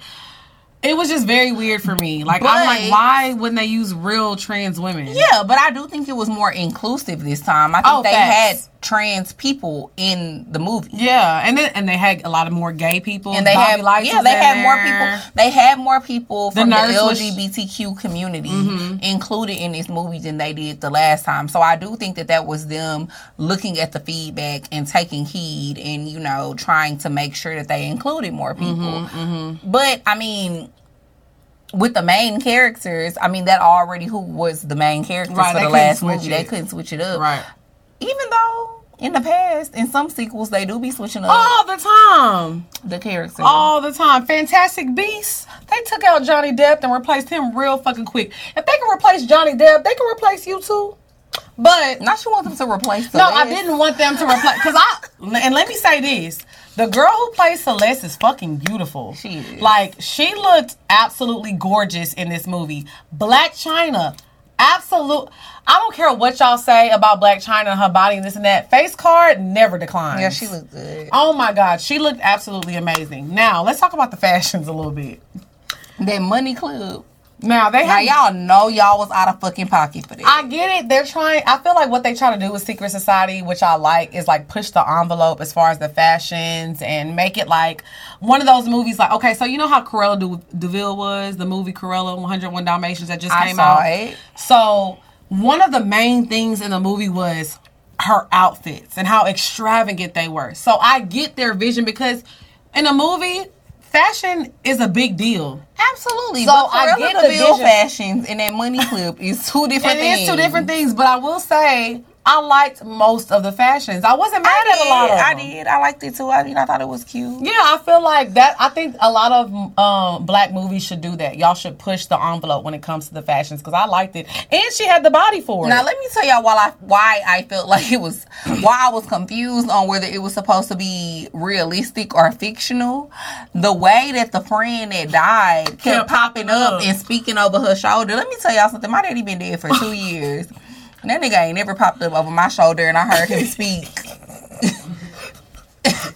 it was just very weird for me. Like I'm like, why wouldn't they use real trans women? Yeah, but I do think it was more inclusive this time. I think Oh, they facts. had trans people in the movie. Yeah, and then and they had a lot of more gay people. And they Bobby had yeah, they had more people. They had more people from the, nurse was- Mm-hmm. LGBTQ community included in this movie than they did the last time. So I do think that that was them looking at the feedback and taking heed and you know trying to make sure that they included more people. Mm-hmm, But I mean. With the main characters, I mean that already who was the main characters Right, for the last movie. They couldn't switch it up. Right. Even though in the past, in some sequels, they do be switching up All the time. the characters. all the time. Fantastic Beasts. They took out Johnny Depp and replaced him real fucking quick. If they can replace Johnny Depp, they can replace you too. But Not you want them to replace no, I didn't want them to replace because I and let me say this: the girl who plays Celeste is fucking beautiful. She is. like she looked absolutely gorgeous in this movie. Blac Chyna, absolute. I don't care what y'all say about Blac Chyna and her body and this and that. Face card never declines. Yeah, she looked good. Oh my God, she looked absolutely amazing. Now let's talk about the fashions a little bit. That money club. Now they Now y'all know y'all was out of fucking pocket for this. I get it. They're trying. I feel like what they try to do with Secret Society, which I like, is like push the envelope as far as the fashions and make it like one of those movies. Like, okay, so you know how Cruella Du- de Vil was the movie Cruella 101 Dalmatians that just I came saw out. it. So one of the main things in the movie was her outfits and how extravagant they were. So I get their vision because in a movie, fashion is a big deal. Absolutely. So but I get the Vil vision. fashions and that money clip is two different It things. is two different things, but I will say I liked most of the fashions. I wasn't mad I at did. a lot of I them. did. I liked it too. I mean, I thought it was cute. Yeah, I feel like that. I think a lot of um, black movies should do that. Y'all should push the envelope when it comes to the fashions because I liked it, and she had the body for it. Now let me tell y'all why I why I felt like it was why I was confused on whether it was supposed to be realistic or fictional. The way that the friend that died kept Kept popping popping up up. and speaking over her shoulder. Let me tell y'all something. My daddy been dead for two years. And that nigga ain't never popped up over my shoulder and I heard him speak.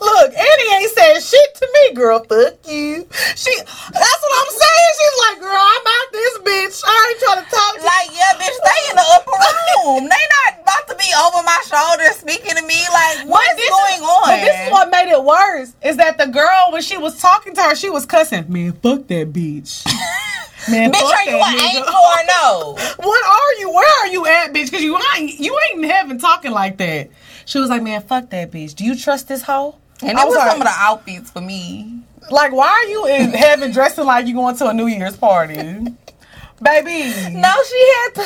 Look, Annie ain't said shit to me, girl. Fuck you. She. That's what I'm saying. She's like, girl, I'm out this bitch. I ain't trying to talk to Like, yeah, bitch, they in the upper room. They not about to be over my shoulder speaking to me. Like, what's going is, on? But this is what made it worse is that the girl when she was talking to her, she was cussing. Man, fuck that bitch. Man, Bitch, are you that an nigga." or no? What are you? Where are you at, bitch? Because you ain't you ain't in heaven talking like that. She was like, man, fuck that bitch. Do you trust this hoe? And I it was like, some of the outfits for me. like, why are you in heaven dressing like you going to a New Year's party, baby? No, she had to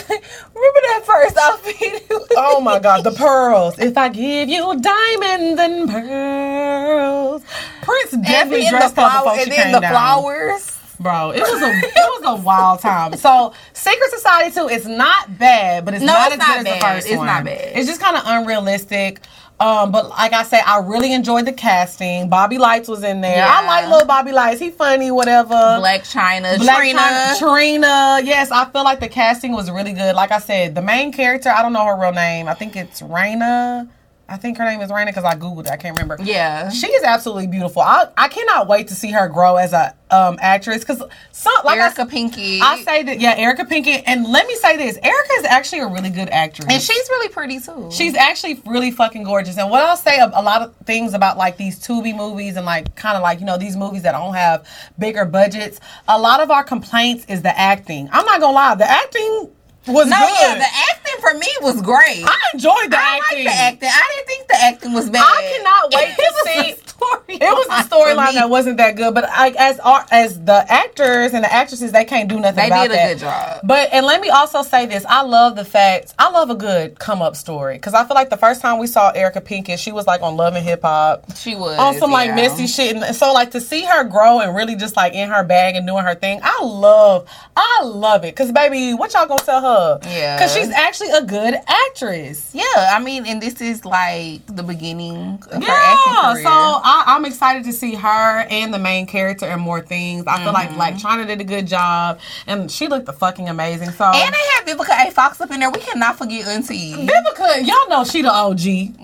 remember that first outfit. Oh my God, the pearls. If I give you diamonds and pearls, Prince definitely the dressed up before she and then the flowers. Bro, it was a it was a wild time. So Secret Society 2 is not bad, but it's No, not it's as not good as the bad. first It's one. It's not bad. It's just kind of unrealistic. Um, but like I said, I really enjoyed the casting. Bobby Lytes was in there. Yeah. I like little Bobby Lytes. He funny, whatever. Blac Chyna, Black Trina. Chyna- Trina. Yes, I feel like the casting was really good. Like I said, the main character, I don't know her real name. I think it's Reyna. I think her name is Reyna because I googled it. I can't remember. Yeah. She is absolutely beautiful. I, I cannot wait to see her grow as a um, actress because some like I, Erica Pinky. I say that yeah, Erica Pinkett. And let me say this: Erica is actually a really good actress, and she's really pretty too. She's actually really fucking gorgeous. And what I'll say a, a lot of things about like these Tubi movies and like kind of like, you know, these movies that don't have bigger budgets, a lot of our complaints is the acting. I'm not gonna lie, the acting was no, good. yeah, the acting for me was great. I enjoyed the I acting. like the acting. I didn't think the acting was bad. I cannot wait It to was see. story. It was a storyline that wasn't that good, but I, as as the actors and the actresses, they can't do nothing They about did a that. good job. But and let me also say this: I love the fact I love a good come up story because I feel like the first time we saw Erica Pinkett, she was like on Love and Hip Hop. She was on some like messy shit, and so like to see her grow and really just like in her bag and doing her thing, I love, I love it. Cause baby, what y'all gonna tell her? Yeah. cause she's actually a good actress. Yeah, I mean, and this is like the beginning of her acting Yeah, career. so I, I'm excited to see her and the main character and more things. I feel like Mm-hmm. like Chyna did a good job, and she looked fucking amazing. So and they have Vivica A. Fox up in there. We cannot forget Auntie. Vivica, y'all know she the OG.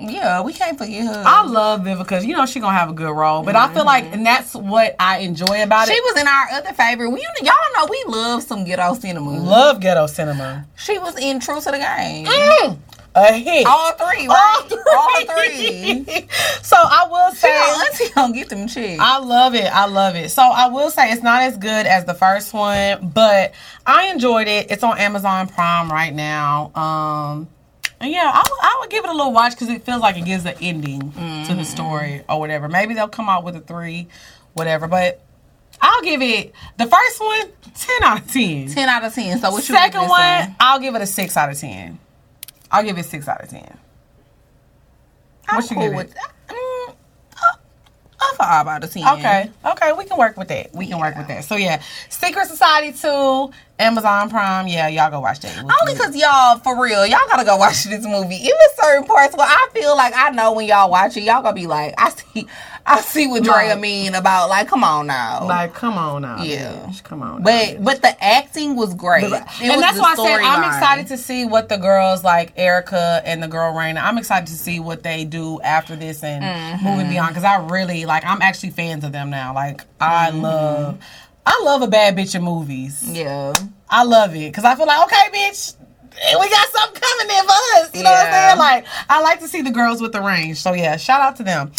Yeah, we can't forget her. I love Vivica. You know she gonna have a good role, but I feel like, and that's what I enjoy about Mm-hmm. she was in our other favorite. We, y'all know we love some ghetto cinema. Love ghetto cinema. She was in True to the Game. A hit. All three, All three. All three. so I will say. Auntie gonna get them chicks. I love it. I love it. So I will say it's not as good as the first one, but I enjoyed it. It's on Amazon Prime right now. Um, and yeah, I would- give it a little watch because it feels like it gives an ending to Mm-hmm. the story or whatever. Maybe they'll come out with a three, whatever. But I'll give it the first one 10 out of 10. 10 out of 10. So what you Second one, I'll give it a 6 out of 10. I'll give it 6 out of 10. I'm what you cool give it? with mm, uh, a five out of 10. Okay, okay, we can work with that. We can work with that. So yeah, Secret Society two, Amazon Prime. Yeah, y'all go watch that. Only because y'all, for real, y'all gotta go watch this movie. Even certain parts where I feel like I know when y'all watch it, y'all gonna be like, I see, I see what Drea Right. mean about like, come on now. like, come on now, Yeah. bitch. come on. but bitch. but the acting was great. It was and that's the why I said I'm excited to see what the girls like Erica and the girl Reyna. I'm excited to see what they do after this and Mm-hmm. moving beyond because I really like. I'm actually fans of them now. Like I Mm-hmm. love, I love a bad bitch in movies. Yeah. I love it because I feel like okay, bitch. We got something coming in for us. You know what I'm saying? Like, I like to see the girls with the range. So, yeah, shout out to them.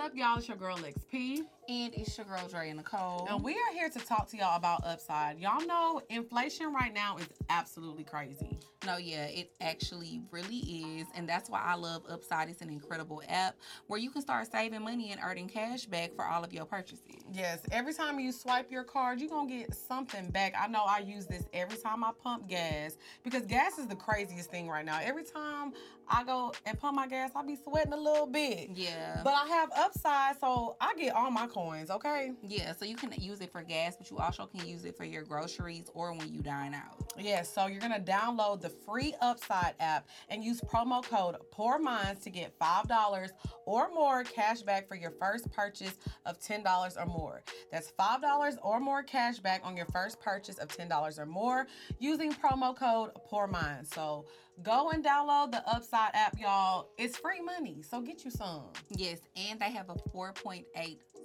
Up, y'all? It's your girl Lex P. And it's your girl Drea Nicole. And we are here to talk to y'all about Upside. Y'all know inflation right now is absolutely crazy. No, yeah, it actually really is. And that's why I love Upside. It's an incredible app where you can start saving money and earning cash back for all of your purchases. Yes, every time you swipe your card, you're going to get something back. I know I use this every time I pump gas because gas is the craziest thing right now. Every time I go and pump my gas, I be sweating a little bit. Yeah. But I have Upside, so I get all my coins, okay? Yeah, so you can use it for gas, but you also can use it for your groceries or when you dine out. Yeah, so you're gonna download the free Upside app and use promo code Pour Minds to get five dollars or more cash back for your first purchase of ten dollars or more. That's five dollars or more cash back on your first purchase of ten dollars or more using promo code Pour Minds. So go and download the Upside app, y'all. It's free money, so get you some. Yes, and they have a 4.8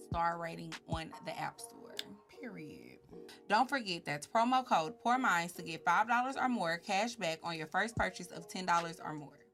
star rating on the App Store. Period. Don't forget that's promo code Pour Minds to get $5 or more cash back on your first purchase of $10 or more.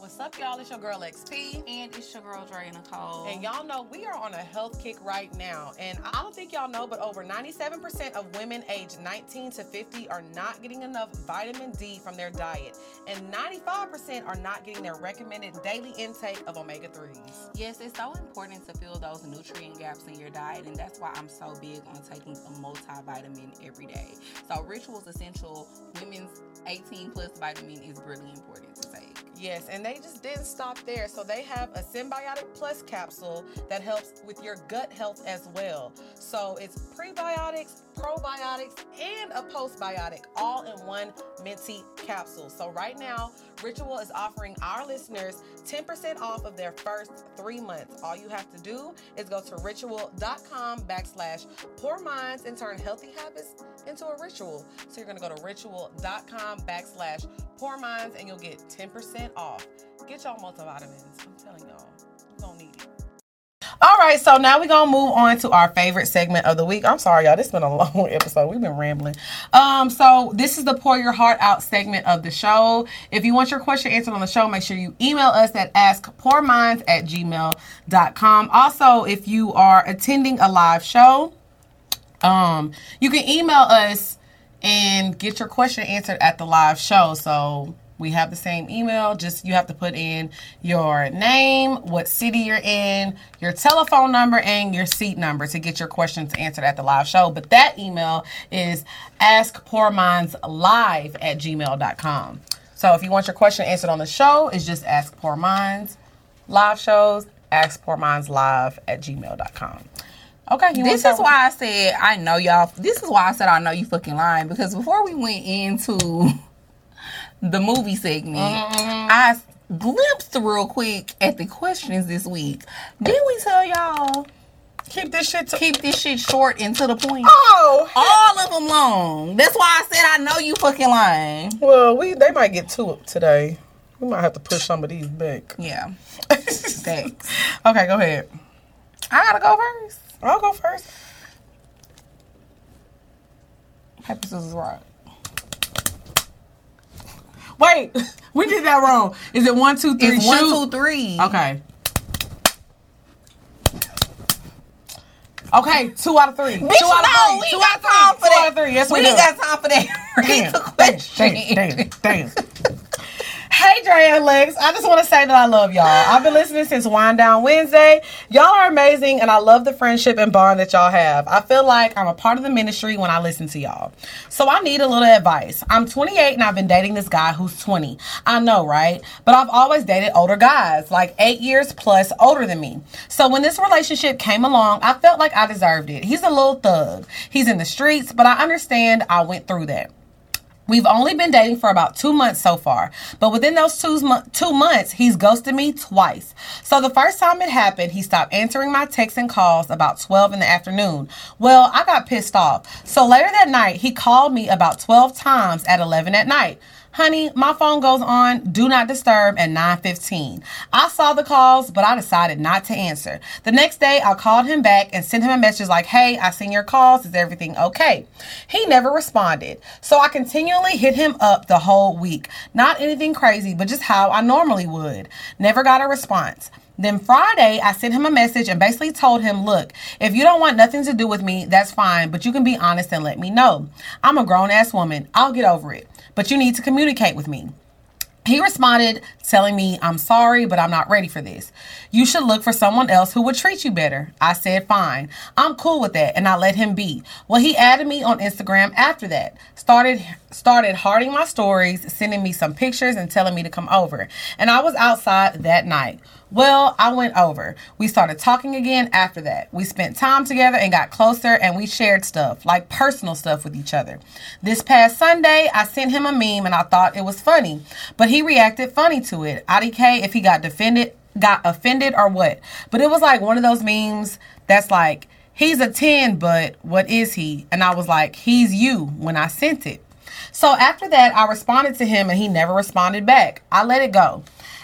What's up, y'all? It's your girl Lex P. And it's your girl Drea Nicole. And y'all know we are on a health kick right now. And I don't think y'all know, but over 97% of women aged 19 to 50 are not getting enough vitamin D from their diet. And 95% are not getting their recommended daily intake of omega 3s. Yes, it's so important to fill those nutrient gaps in your diet. And that's why I'm so big on taking a multivitamin every day. So, Rituals Essential Women's 18 plus vitamin is really important to take. Yes, and they just didn't stop there. So they have a Synbiotic Plus capsule that helps with your gut health as well. So it's prebiotics, probiotics, and a postbiotic all in one minty capsule. So right now, Ritual is offering our listeners 10% off of their first three months. All you have to do is go to ritual.com backslash pour minds and turn healthy habits into a ritual. So you're gonna go to ritual.com backslash pour minds and you'll get 10% off. Get y'all multivitamins. I'm telling y'all, you gonna need it. All right, so now we're gonna move on to our favorite segment of the week. I'm sorry, y'all. This has been a long episode. We've been rambling. Um, so this is the pour your heart out segment of the show. If you want your question answered on the show, make sure you email us at askpourminds at gmail.com. Also, if you are attending a live show, um, you can email us and get your question answered at the live show. So we have the same email. Just you have to put in your name, what city you're in, your telephone number, and your seat number to get your questions answered at the live show. But that email is askpourmindslive at gmail.com. So if you want your question answered on the show, it's just ask pour minds live shows, ask pour minds live at gmail.com. Okay, you This is why I said I know y'all. This is why I said I know you fucking lying because before we went into the movie segment, mm-hmm. I glimpsed real quick at the questions this week. Didn't we tell y'all keep this shit to keep this shit short and to the point? Oh, All of them long. That's why I said I know you fucking lying. well, we they might get to it today. We might have to push some of these back. Yeah, thanks. okay, go ahead. I gotta go first. I'll go first. Paper scissors rock. Wait, we did that wrong. Is it one, two, three? It's one, two. Okay. Okay, two out of three. Bitch, two out no, of we three. Two got out of time three. for Two that. out of three. Yes, we, we do. got time for that. Read Damn, the damn, question. damn, damn, damn. Hey, Dre and Lex. I just want to say that I love y'all. I've been listening since Wind Down Wednesday. Y'all are amazing, and I love the friendship and bond that y'all have. I feel like I'm a part of the ministry when I listen to y'all. So I need a little advice. I'm 28 and I've been dating this guy who's 20. I know, right? But I've always dated older guys, like eight years plus older than me. So when this relationship came along, I felt like I deserved it. He's a little thug. He's in the streets, but I understand I went through that. We've only been dating for about two months so far, but within those two, two months, he's ghosted me twice. So the first time it happened, he stopped answering my texts and calls about 12 in the afternoon. Well, I got pissed off. So later that night, he called me about 12 times at 11 at night. Honey, my phone goes on do not disturb at 9:15. I saw the calls, but I decided not to answer. The next day, I called him back and sent him a message like, "Hey, I seen your calls. Is everything okay?" He never responded. So I continually hit him up the whole week. Not anything crazy, but just how I normally would. Never got a response. Then Friday, I sent him a message and basically told him, look, if you don't want nothing to do with me, that's fine, but you can be honest and let me know. I'm a grown ass woman. I'll get over it. But you need to communicate with me. He responded telling me, I'm sorry, but I'm not ready for this. You should look for someone else who would treat you better. I said, fine. I'm cool with that, and I let him be. Well, he added me on Instagram after that. Started started hearting my stories, sending me some pictures and telling me to come over. And I was outside that night. Well, I went over. We started talking again after that. We spent time together and got closer and we shared stuff, like personal stuff with each other. This past Sunday, I sent him a meme and I thought it was funny, but he reacted funny to it. IDK if he got defended, got offended or what. But it was like one of those memes that's like, he's a 10, but what is he? And I was like, he's you when I sent it. So after that, I responded to him and he never responded back. I let it go.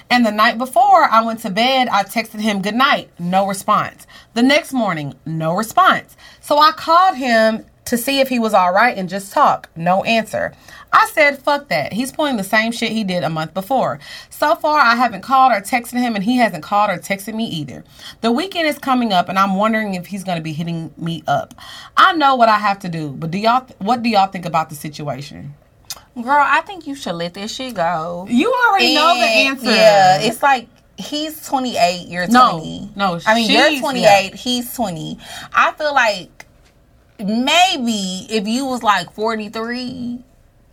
And the night before I went to bed, I texted him good night, no response. The next morning, no response. So I called him to see if he was all right and just talk, no answer. I said, fuck that. He's pulling the same shit he did a month before. So far, I haven't called or texted him, and he hasn't called or texted me either. The weekend is coming up, and I'm wondering if he's going to be hitting me up. I know what I have to do, but do y'all? What do y'all think about the situation? Girl, I think you should let this shit go. You already know the answer. Yeah, it's like he's 28, you're 20. no, no I mean, you're she's- 28, he's 20. I feel like maybe if you was like 43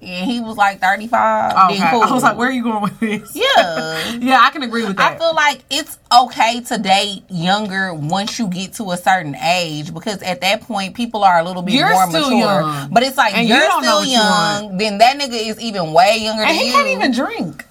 and he was like 35, Okay. then cool. I was like, where are you going with this? Yeah. yeah, I can agree with that. I feel like it's okay to date younger once you get to a certain age because at that point people are a little bit You're more mature. young. But it's like And you you're don't still what you young, then that nigga is even way younger and he you. can't even drink.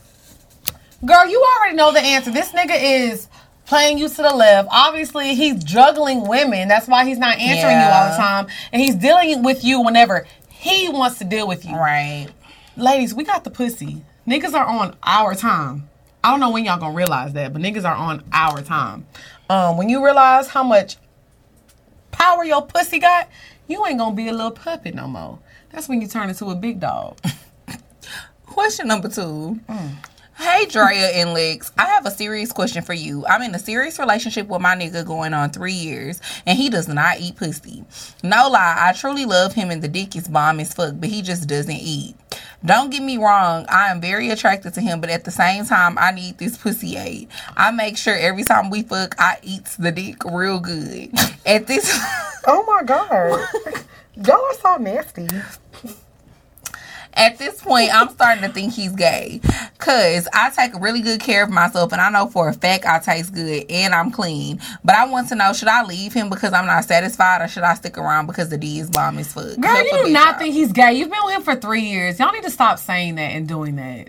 Girl, you already know the answer. This nigga is playing you to the left. Obviously, he's juggling women. That's why he's not answering you all the time. And he's dealing with you whenever he wants to deal with you. Right. Ladies, we got the pussy. Niggas are on our time. I don't know when y'all gonna realize that, but niggas are on our time. Um, when you realize how much power your pussy got, you ain't gonna be a little puppet no more. That's when you turn into a big dog. Question number two. Mm. Hey Drea and Lex, I have a serious question for you. I'm in a serious relationship with my nigga going on three years, and he does not eat pussy. No lie, I truly love him, and the dick is bomb as fuck, but he just doesn't eat. Don't get me wrong, I am very attracted to him, but at the same time, I need this pussy ate. I make sure every time we fuck, I eats the dick real good. At this. Oh my god. Y'all are so nasty. At this point, I'm starting to think he's gay. Cause I take really good care of myself and I know for a fact I taste good and I'm clean. But I want to know, should I leave him because I'm not satisfied or should I stick around because the D is bomb as fuck? Girl, Help you do not out. think he's gay. You've been with him for three years. Y'all need to stop saying that and doing that.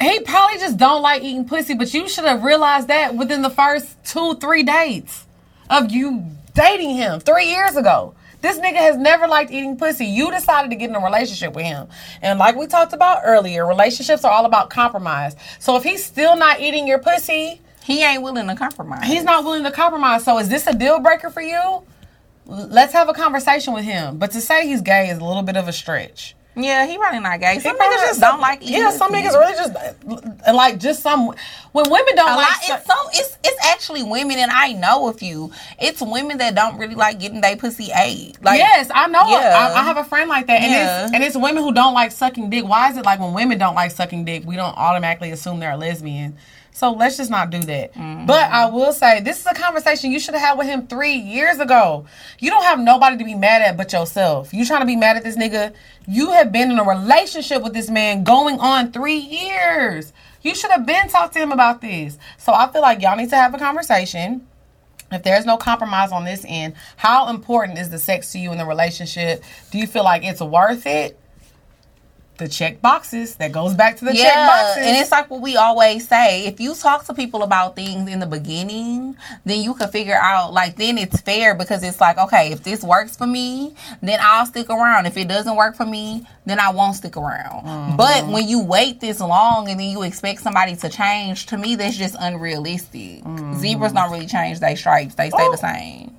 He probably just don't like eating pussy, but you should have realized that within the first two, three dates of you dating him three years ago. This nigga has never liked eating pussy. You decided to get in a relationship with him. And like we talked about earlier, relationships are all about compromise. So if he's still not eating your pussy, He ain't willing to compromise. he's not willing to compromise. So is this a deal breaker for you? Let's have a conversation with him. But to say he's gay is a little bit of a stretch. Yeah, he really not gay. Some niggas just don't like eating. Yeah, some niggas really just and like just some when women don't a like lot. It's some. It's it's actually women, and I know a few. It's women that don't really like getting their pussy ate. Like yes, I know. Yeah. I, I have a friend like that, and Yeah. it's and it's women who don't like sucking dick. Why is it like when women don't like sucking dick, we don't automatically assume they're a lesbian? So let's just not do that. Mm-hmm. But I will say this is a conversation you should have had with him three years ago. You don't have nobody to be mad at but yourself. You trying to be mad at this nigga? You have been in a relationship with this man going on three years. You should have been talked to him about this. So I feel like y'all need to have a conversation if there's no compromise on this end, how important is the sex to you in the relationship? Do you feel like it's worth it? The check boxes. That goes back to the check Yeah, boxes. and it's like what we always say. If you talk to people about things in the beginning, then you can figure out like then it's fair because it's like, okay, if this works for me, then I'll stick around. If it doesn't work for me, then I won't stick around. Mm-hmm. But when you wait this long and then you expect somebody to change, to me that's just unrealistic. Mm-hmm. Zebras don't really change their stripes. They stay Oh. the same.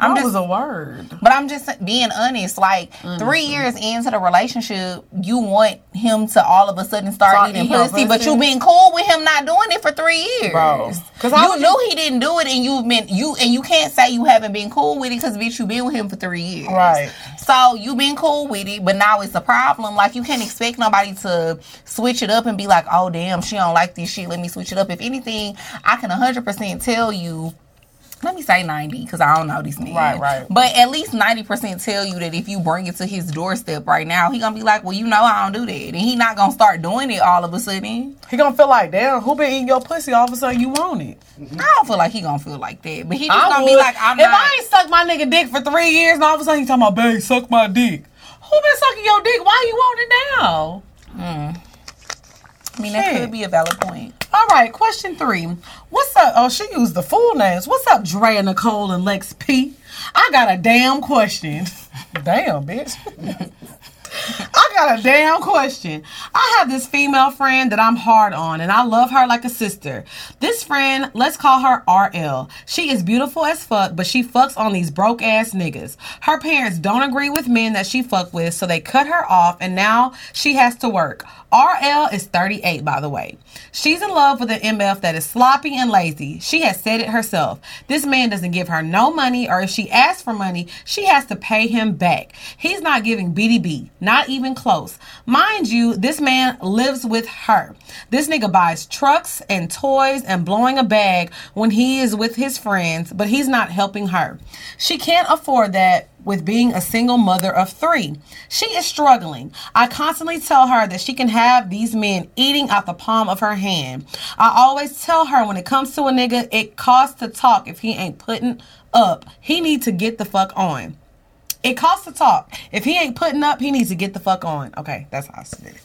I'm that just was a word. But I'm just being honest. Like three mm-hmm. years into the relationship, you want him to all of a sudden start Start eating eating pussy, but you've been cool with him not doing it for three years. Because you knew he didn't do it, and you've been you and you can't say you haven't been cool with it because bitch, you've been with him for three years. Right. So you've been cool with it, but now it's a problem. Like you can't expect nobody to switch it up and be like, oh damn, she don't like this shit. Let me switch it up. If anything, I can 100% tell you let me say 90 because I don't know these men. Right, right. But at least 90% tell you that if you bring it to his doorstep right now, he gonna be like, well, you know I don't do that. And he not gonna start doing it all of a sudden. He gonna feel like, damn, who been eating your pussy? All of a sudden you want it. I don't feel like he gonna feel like that. But he just gonna be like, I'm if not. I ain't sucked my nigga dick for three years and all of a sudden he talking about, babe, suck my dick. Who been sucking your dick? Why you want it now? Hmm. I mean, that could be a valid point. All right, question three. What's up? Oh, she used the full names. What's up, Drea Nicole and Lex P? I got a damn question. damn, bitch. I got a damn question. I have this female friend that I'm hard on, and I love her like a sister. This friend, let's call her RL. She is beautiful as fuck, but she fucks on these broke ass niggas. Her parents don't agree with men that she fuck with, so they cut her off, and now she has to work. RL is 38, by the way. She's in love with an MF that is sloppy and lazy. She has said it herself. This man doesn't give her no money, or if she asks for money, she has to pay him back. He's not giving BDB, not even close. Mind you, this man lives with her. This nigga buys trucks and toys and blowing a bag when he is with his friends, but he's not helping her. She can't afford that with being a single mother of three. She is struggling. I constantly tell her that she can have these men eating out the palm of her hand. I always tell her when it comes to a nigga, it costs to talk if he ain't putting up. He need to get the fuck on. It costs to talk. If he ain't putting up, he needs to get the fuck on. Okay, that's how I said it.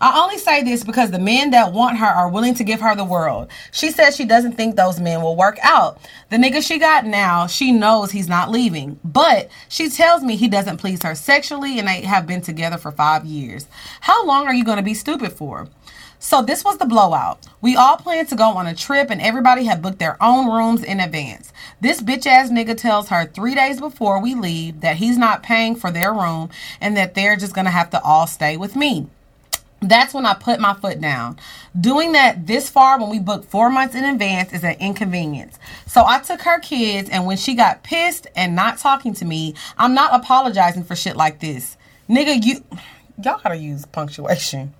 I only say this because the men that want her are willing to give her the world. She says she doesn't think those men will work out. The nigga she got now, she knows he's not leaving. But she tells me he doesn't please her sexually and they have been together for five years. How long are you going to be stupid for? So this was the blowout. We all planned to go on a trip and everybody had booked their own rooms in advance. This bitch ass nigga tells her three days before we leave that he's not paying for their room and that they're just gonna have to all stay with me. That's when I put my foot down. Doing that this far when we booked four months in advance is an inconvenience. So I took her kids, and when she got pissed and not talking to me, I'm not apologizing for shit like this. Nigga, you. Y'all gotta use punctuation.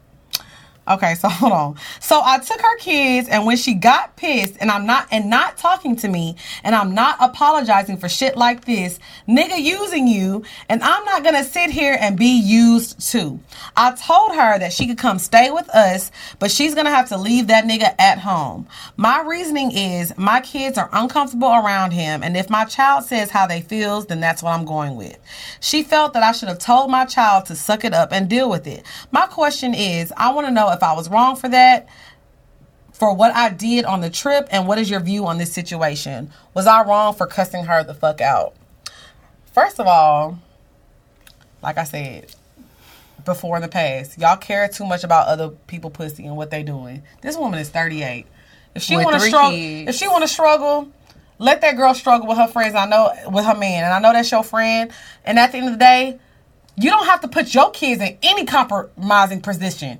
Okay, so hold on. So I took her kids, and when she got pissed, and I'm not and not talking to me, and I'm not apologizing for shit like this, nigga using you, and I'm not gonna sit here and be used too. I told her that she could come stay with us, but she's gonna have to leave that nigga at home. My reasoning is my kids are uncomfortable around him, and if my child says how they feels, then that's what I'm going with. She felt that I should have told my child to suck it up and deal with it. My question is, I want to know if I was wrong for that, for what I did on the trip, and what is your view on this situation? Was I wrong for cussing her the fuck out? First of all, like I said before in the past, y'all care too much about other people pussy and what they doing. This woman is 38. If she want to struggle, if she want to struggle, let that girl struggle with her friends. I know with her man, and I know that's your friend. And at the end of the day, you don't have to put your kids in any compromising position.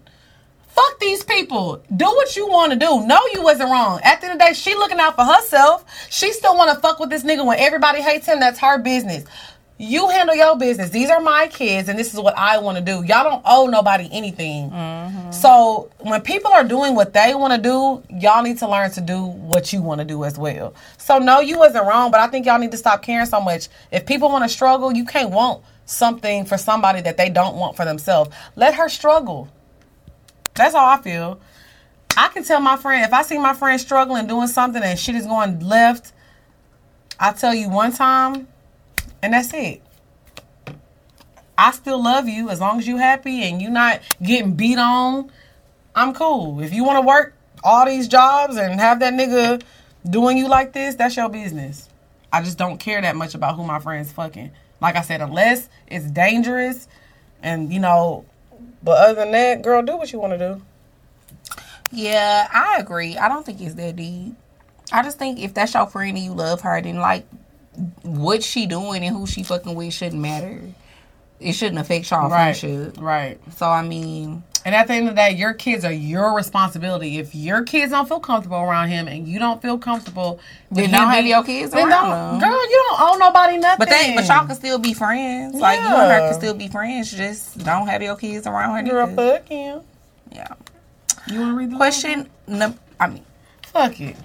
Fuck these people. Do what you want to do. No, you wasn't wrong. At the end of the day, she looking out for herself. She still want to fuck with this nigga when everybody hates him. That's her business. You handle your business. These are my kids, and this is what I want to do. Y'all don't owe nobody anything. Mm-hmm. So when people are doing what they want to do, y'all need to learn to do what you want to do as well. So no, you wasn't wrong, but I think y'all need to stop caring so much. If people want to struggle, you can't want something for somebody that they don't want for themselves. Let her struggle. That's how I feel. I can tell my friend if I see my friend struggling doing something and shit is going left, I tell you one time, and that's it. I still love you as long as you happy and you not getting beat on. I'm cool. If you want to work all these jobs and have that nigga doing you like this, that's your business. I just don't care that much about who my friends fucking. Like I said, unless it's dangerous and you know, but other than that, girl, do what you want to do. Yeah, I agree. I don't think it's that deep. I just think if that's your friend and you love her, then like what she doing and who she fucking with shouldn't matter. It shouldn't affect y'all Right. friendship. Right. So I mean, And at the end of the day, your kids are your responsibility. If your kids don't feel comfortable around him and you don't feel comfortable, Then don't him have your kids then around don't- them. Girl, you don't owe nobody nothing. but they but y'all can still be friends. Like you and her can still be friends. Just don't have your kids around her. Girl, fuck him. Yeah. You want to read the Question. num- I mean. Fuck it.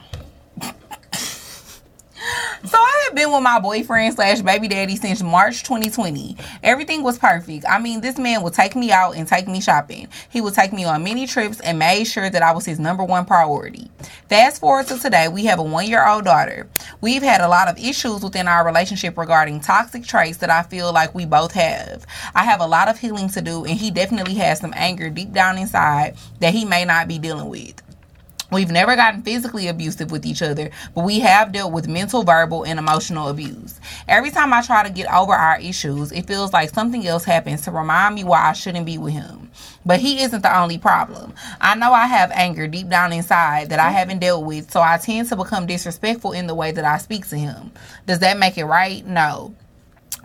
So I have been with my boyfriend slash baby daddy since March 2020. Everything was perfect. I mean, this man would take me out and take me shopping. He would take me on many trips and made sure that I was his number one priority. Fast forward to today, we have a one year old daughter. We've had a lot of issues within our relationship regarding toxic traits that I feel like we both have. I have a lot of healing to do, and he definitely has some anger deep down inside that he may not be dealing with. We've never gotten physically abusive with each other, but we have dealt with mental, verbal, and emotional abuse. Every time I try to get over our issues, it feels like something else happens to remind me why I shouldn't be with him. But he isn't the only problem. I know I have anger deep down inside that I haven't dealt with, so I tend to become disrespectful in the way that I speak to him. Does that make it right? No.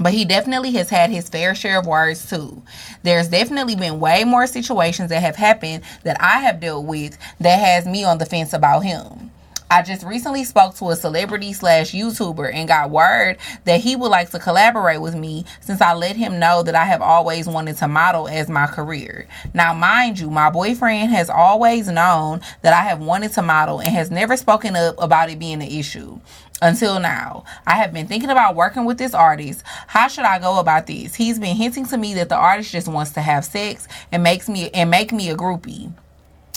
But he definitely has had his fair share of words too. There's definitely been way more situations that have happened that I have dealt with that has me on the fence about him. I just recently spoke to a celebrity slash YouTuber and got word that he would like to collaborate with me since I let him know that I have always wanted to model as my career. Now, mind you, my boyfriend has always known that I have wanted to model and has never spoken up about it being an issue until now. I have been thinking about working with this artist. How should I go about this? He's been hinting to me that the artist just wants to have sex and makes me and make me a groupie.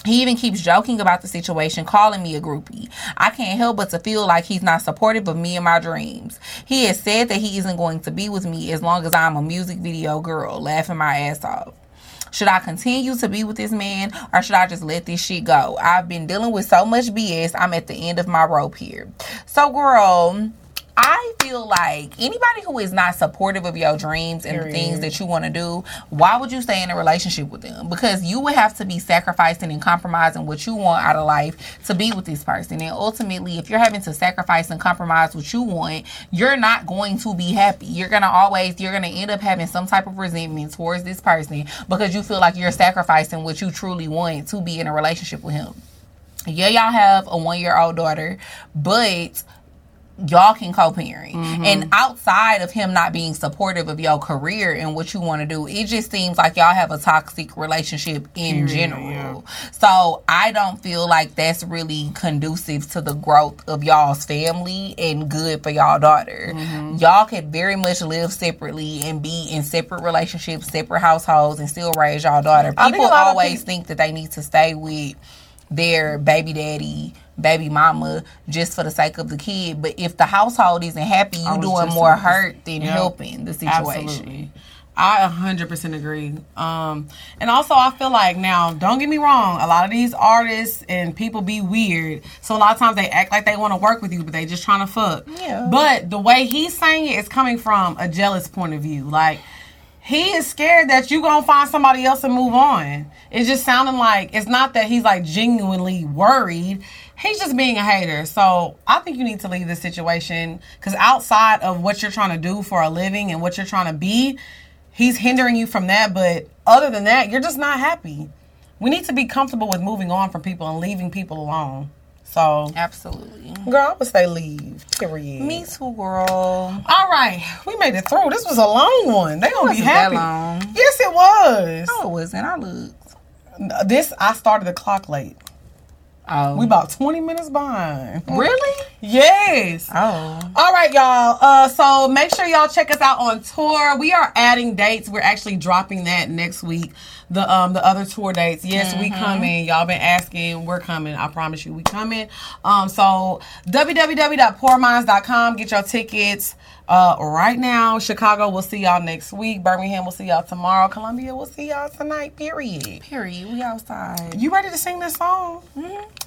He even keeps joking about the situation, calling me a groupie. I can't help but to feel like he's not supportive of me and my dreams. He has said that he isn't going to be with me as long as I'm a music video girl, laughing my ass off. Should I continue to be with this man or should I just let this shit go? I've been dealing with so much BS. I'm at the end of my rope here. So, girl, I feel like anybody who is not supportive of your dreams and the things that you want to do, why would you stay in a relationship with them? Because you would have to be sacrificing and compromising what you want out of life to be with this person. And ultimately, if you're having to sacrifice and compromise what you want, you're not going to be happy. You're going to always, you're going to end up having some type of resentment towards this person because you feel like you're sacrificing what you truly want to be in a relationship with him. Yeah, y'all have a one year old daughter, but y'all can co-parent. And outside of him not being supportive of your career and what you want to do it just seems like y'all have a toxic relationship in general yeah. so i don't feel like that's really conducive to the growth of y'all's family and good for y'all daughter. Mm-hmm. y'all could very much live separately and be in separate relationships separate households and still raise y'all daughter. Think people of always think that they need to stay with their baby daddy, baby mama, just for the sake of the kid. But if the household isn't happy, you I was doing more hurt than Yep. helping the situation. Absolutely. I 100% agree. Um, and also, I feel like now, don't get me wrong, a lot of these artists and people be weird. So, a lot of times they act like they want to work with you, but they just trying to fuck. Yeah. But the way he's saying it is coming from a jealous point of view. Like, he is scared that you gonna find somebody else and move on. It's just sounding like it's not that he's like genuinely worried. He's just being a hater. So I think you need to leave this situation because outside of what you're trying to do for a living and what you're trying to be, he's hindering you from that. But other than that, you're just not happy. We need to be comfortable with moving on from people and leaving people alone. So, Absolutely. girl, I would say leave. Period. Me too, girl. All right, we made it through. This was a long one. They gonna be happy. long. Yes, it was. No, it wasn't. I looked. This I started the clock late. Oh. We about twenty minutes behind. really? Yes. Oh. All right, y'all. Uh, so make sure y'all check us out on tour. We are adding dates. We're actually dropping that next week. The um the other tour dates. Yes, we coming. Y'all been asking. We're coming. I promise you, we coming. Um, so www.pourminds.com. Get your tickets. Uh, right now, Chicago. We'll see y'all next week. Birmingham. We'll see y'all tomorrow. Columbia. We'll see y'all tonight. Period. Period. We outside. You ready to sing this song?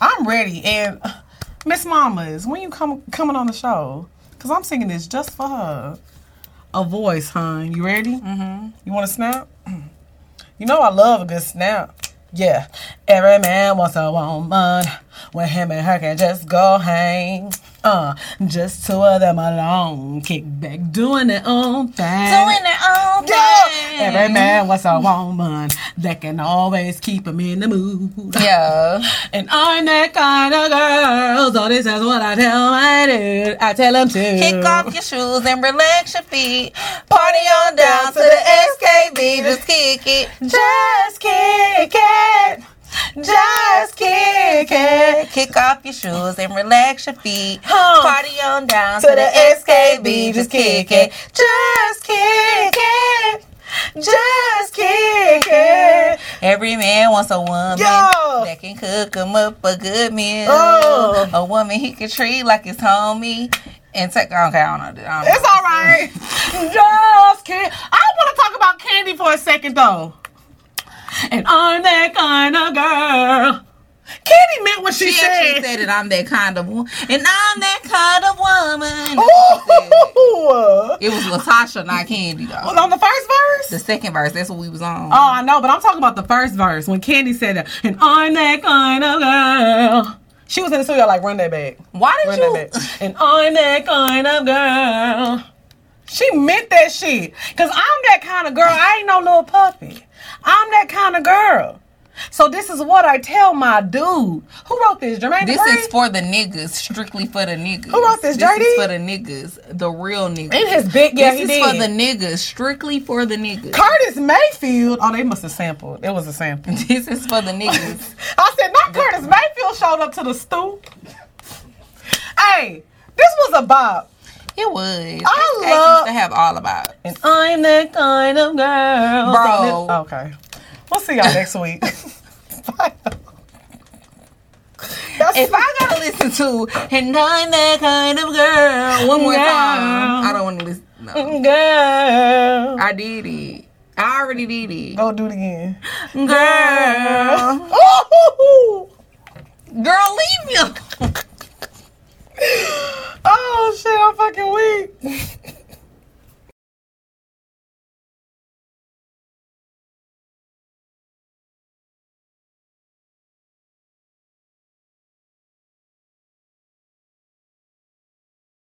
I'm ready. And uh, Miss Mamas, when you come coming on the show? Cause I'm singing this just for her. A voice, hon. You ready? Mm-hmm. You want to snap? You know I love a good snap. Yeah. Every man wants a woman when him and her can just go hang. Uh, just two of them alone. Kick back, doing their own thing. Doing their own thing. Yeah. Every man wants a woman that can always keep him in the mood. Yeah. And I'm that kind of girl, so this is what I tell my dude. I tell him to Kick off your shoes and relax your feet. Party on down to the SKB. Just kick it. Just kick it. Just kick it. Kick off your shoes and relax your feet. Huh. Party on down To the SKB, just kick it. Just kick it. Just kick it. Every man wants a woman Yo. that can cook him up a good meal. Oh. A woman he can treat like his homie. And take, okay, I don't know. I don't It's know. all right. Just kick. I want to talk about Kandi for a second though. And I'm that kind of girl. Kandi meant what she, She said. actually said that I'm that kind of woman. And I'm that kind of woman. Ooh. It was LaTocha, not Kandi, though. On the first verse? The second verse, that's what we was on. Oh, I know, but I'm talking about the first verse when Kandi said that. And I'm that kind of girl. She was in the studio like, run that back. Why did Run you? that back. And I'm that kind of girl. She meant that shit. Cause I'm that kind of girl. I ain't no little puppy. I'm that kind of girl. So this is what I tell my dude. Who wrote this? Jermaine This Dupri? is for the niggas, strictly for the niggas. Who wrote this, This JD? is for the niggas, the real niggas. In his big, yeah, this he is did. for the niggas, strictly for the niggas. Curtis Mayfield. Oh, they must have sampled. It was a sample. This is for the niggas. I said, not Curtis Mayfield showed up to the stoop. Hey, this was a bop. It was. I love- used to have all about. And I'm that kind of girl. Bro. So okay. We'll see y'all next week. Bye. That's If I gotta listen to and I'm that kind of girl one more Girl. time, I don't want to listen. No. girl. I did it. I already did it. Go do it again. Girl. Ooh. Girl, leave me. Oh shit, I'm fucking weak.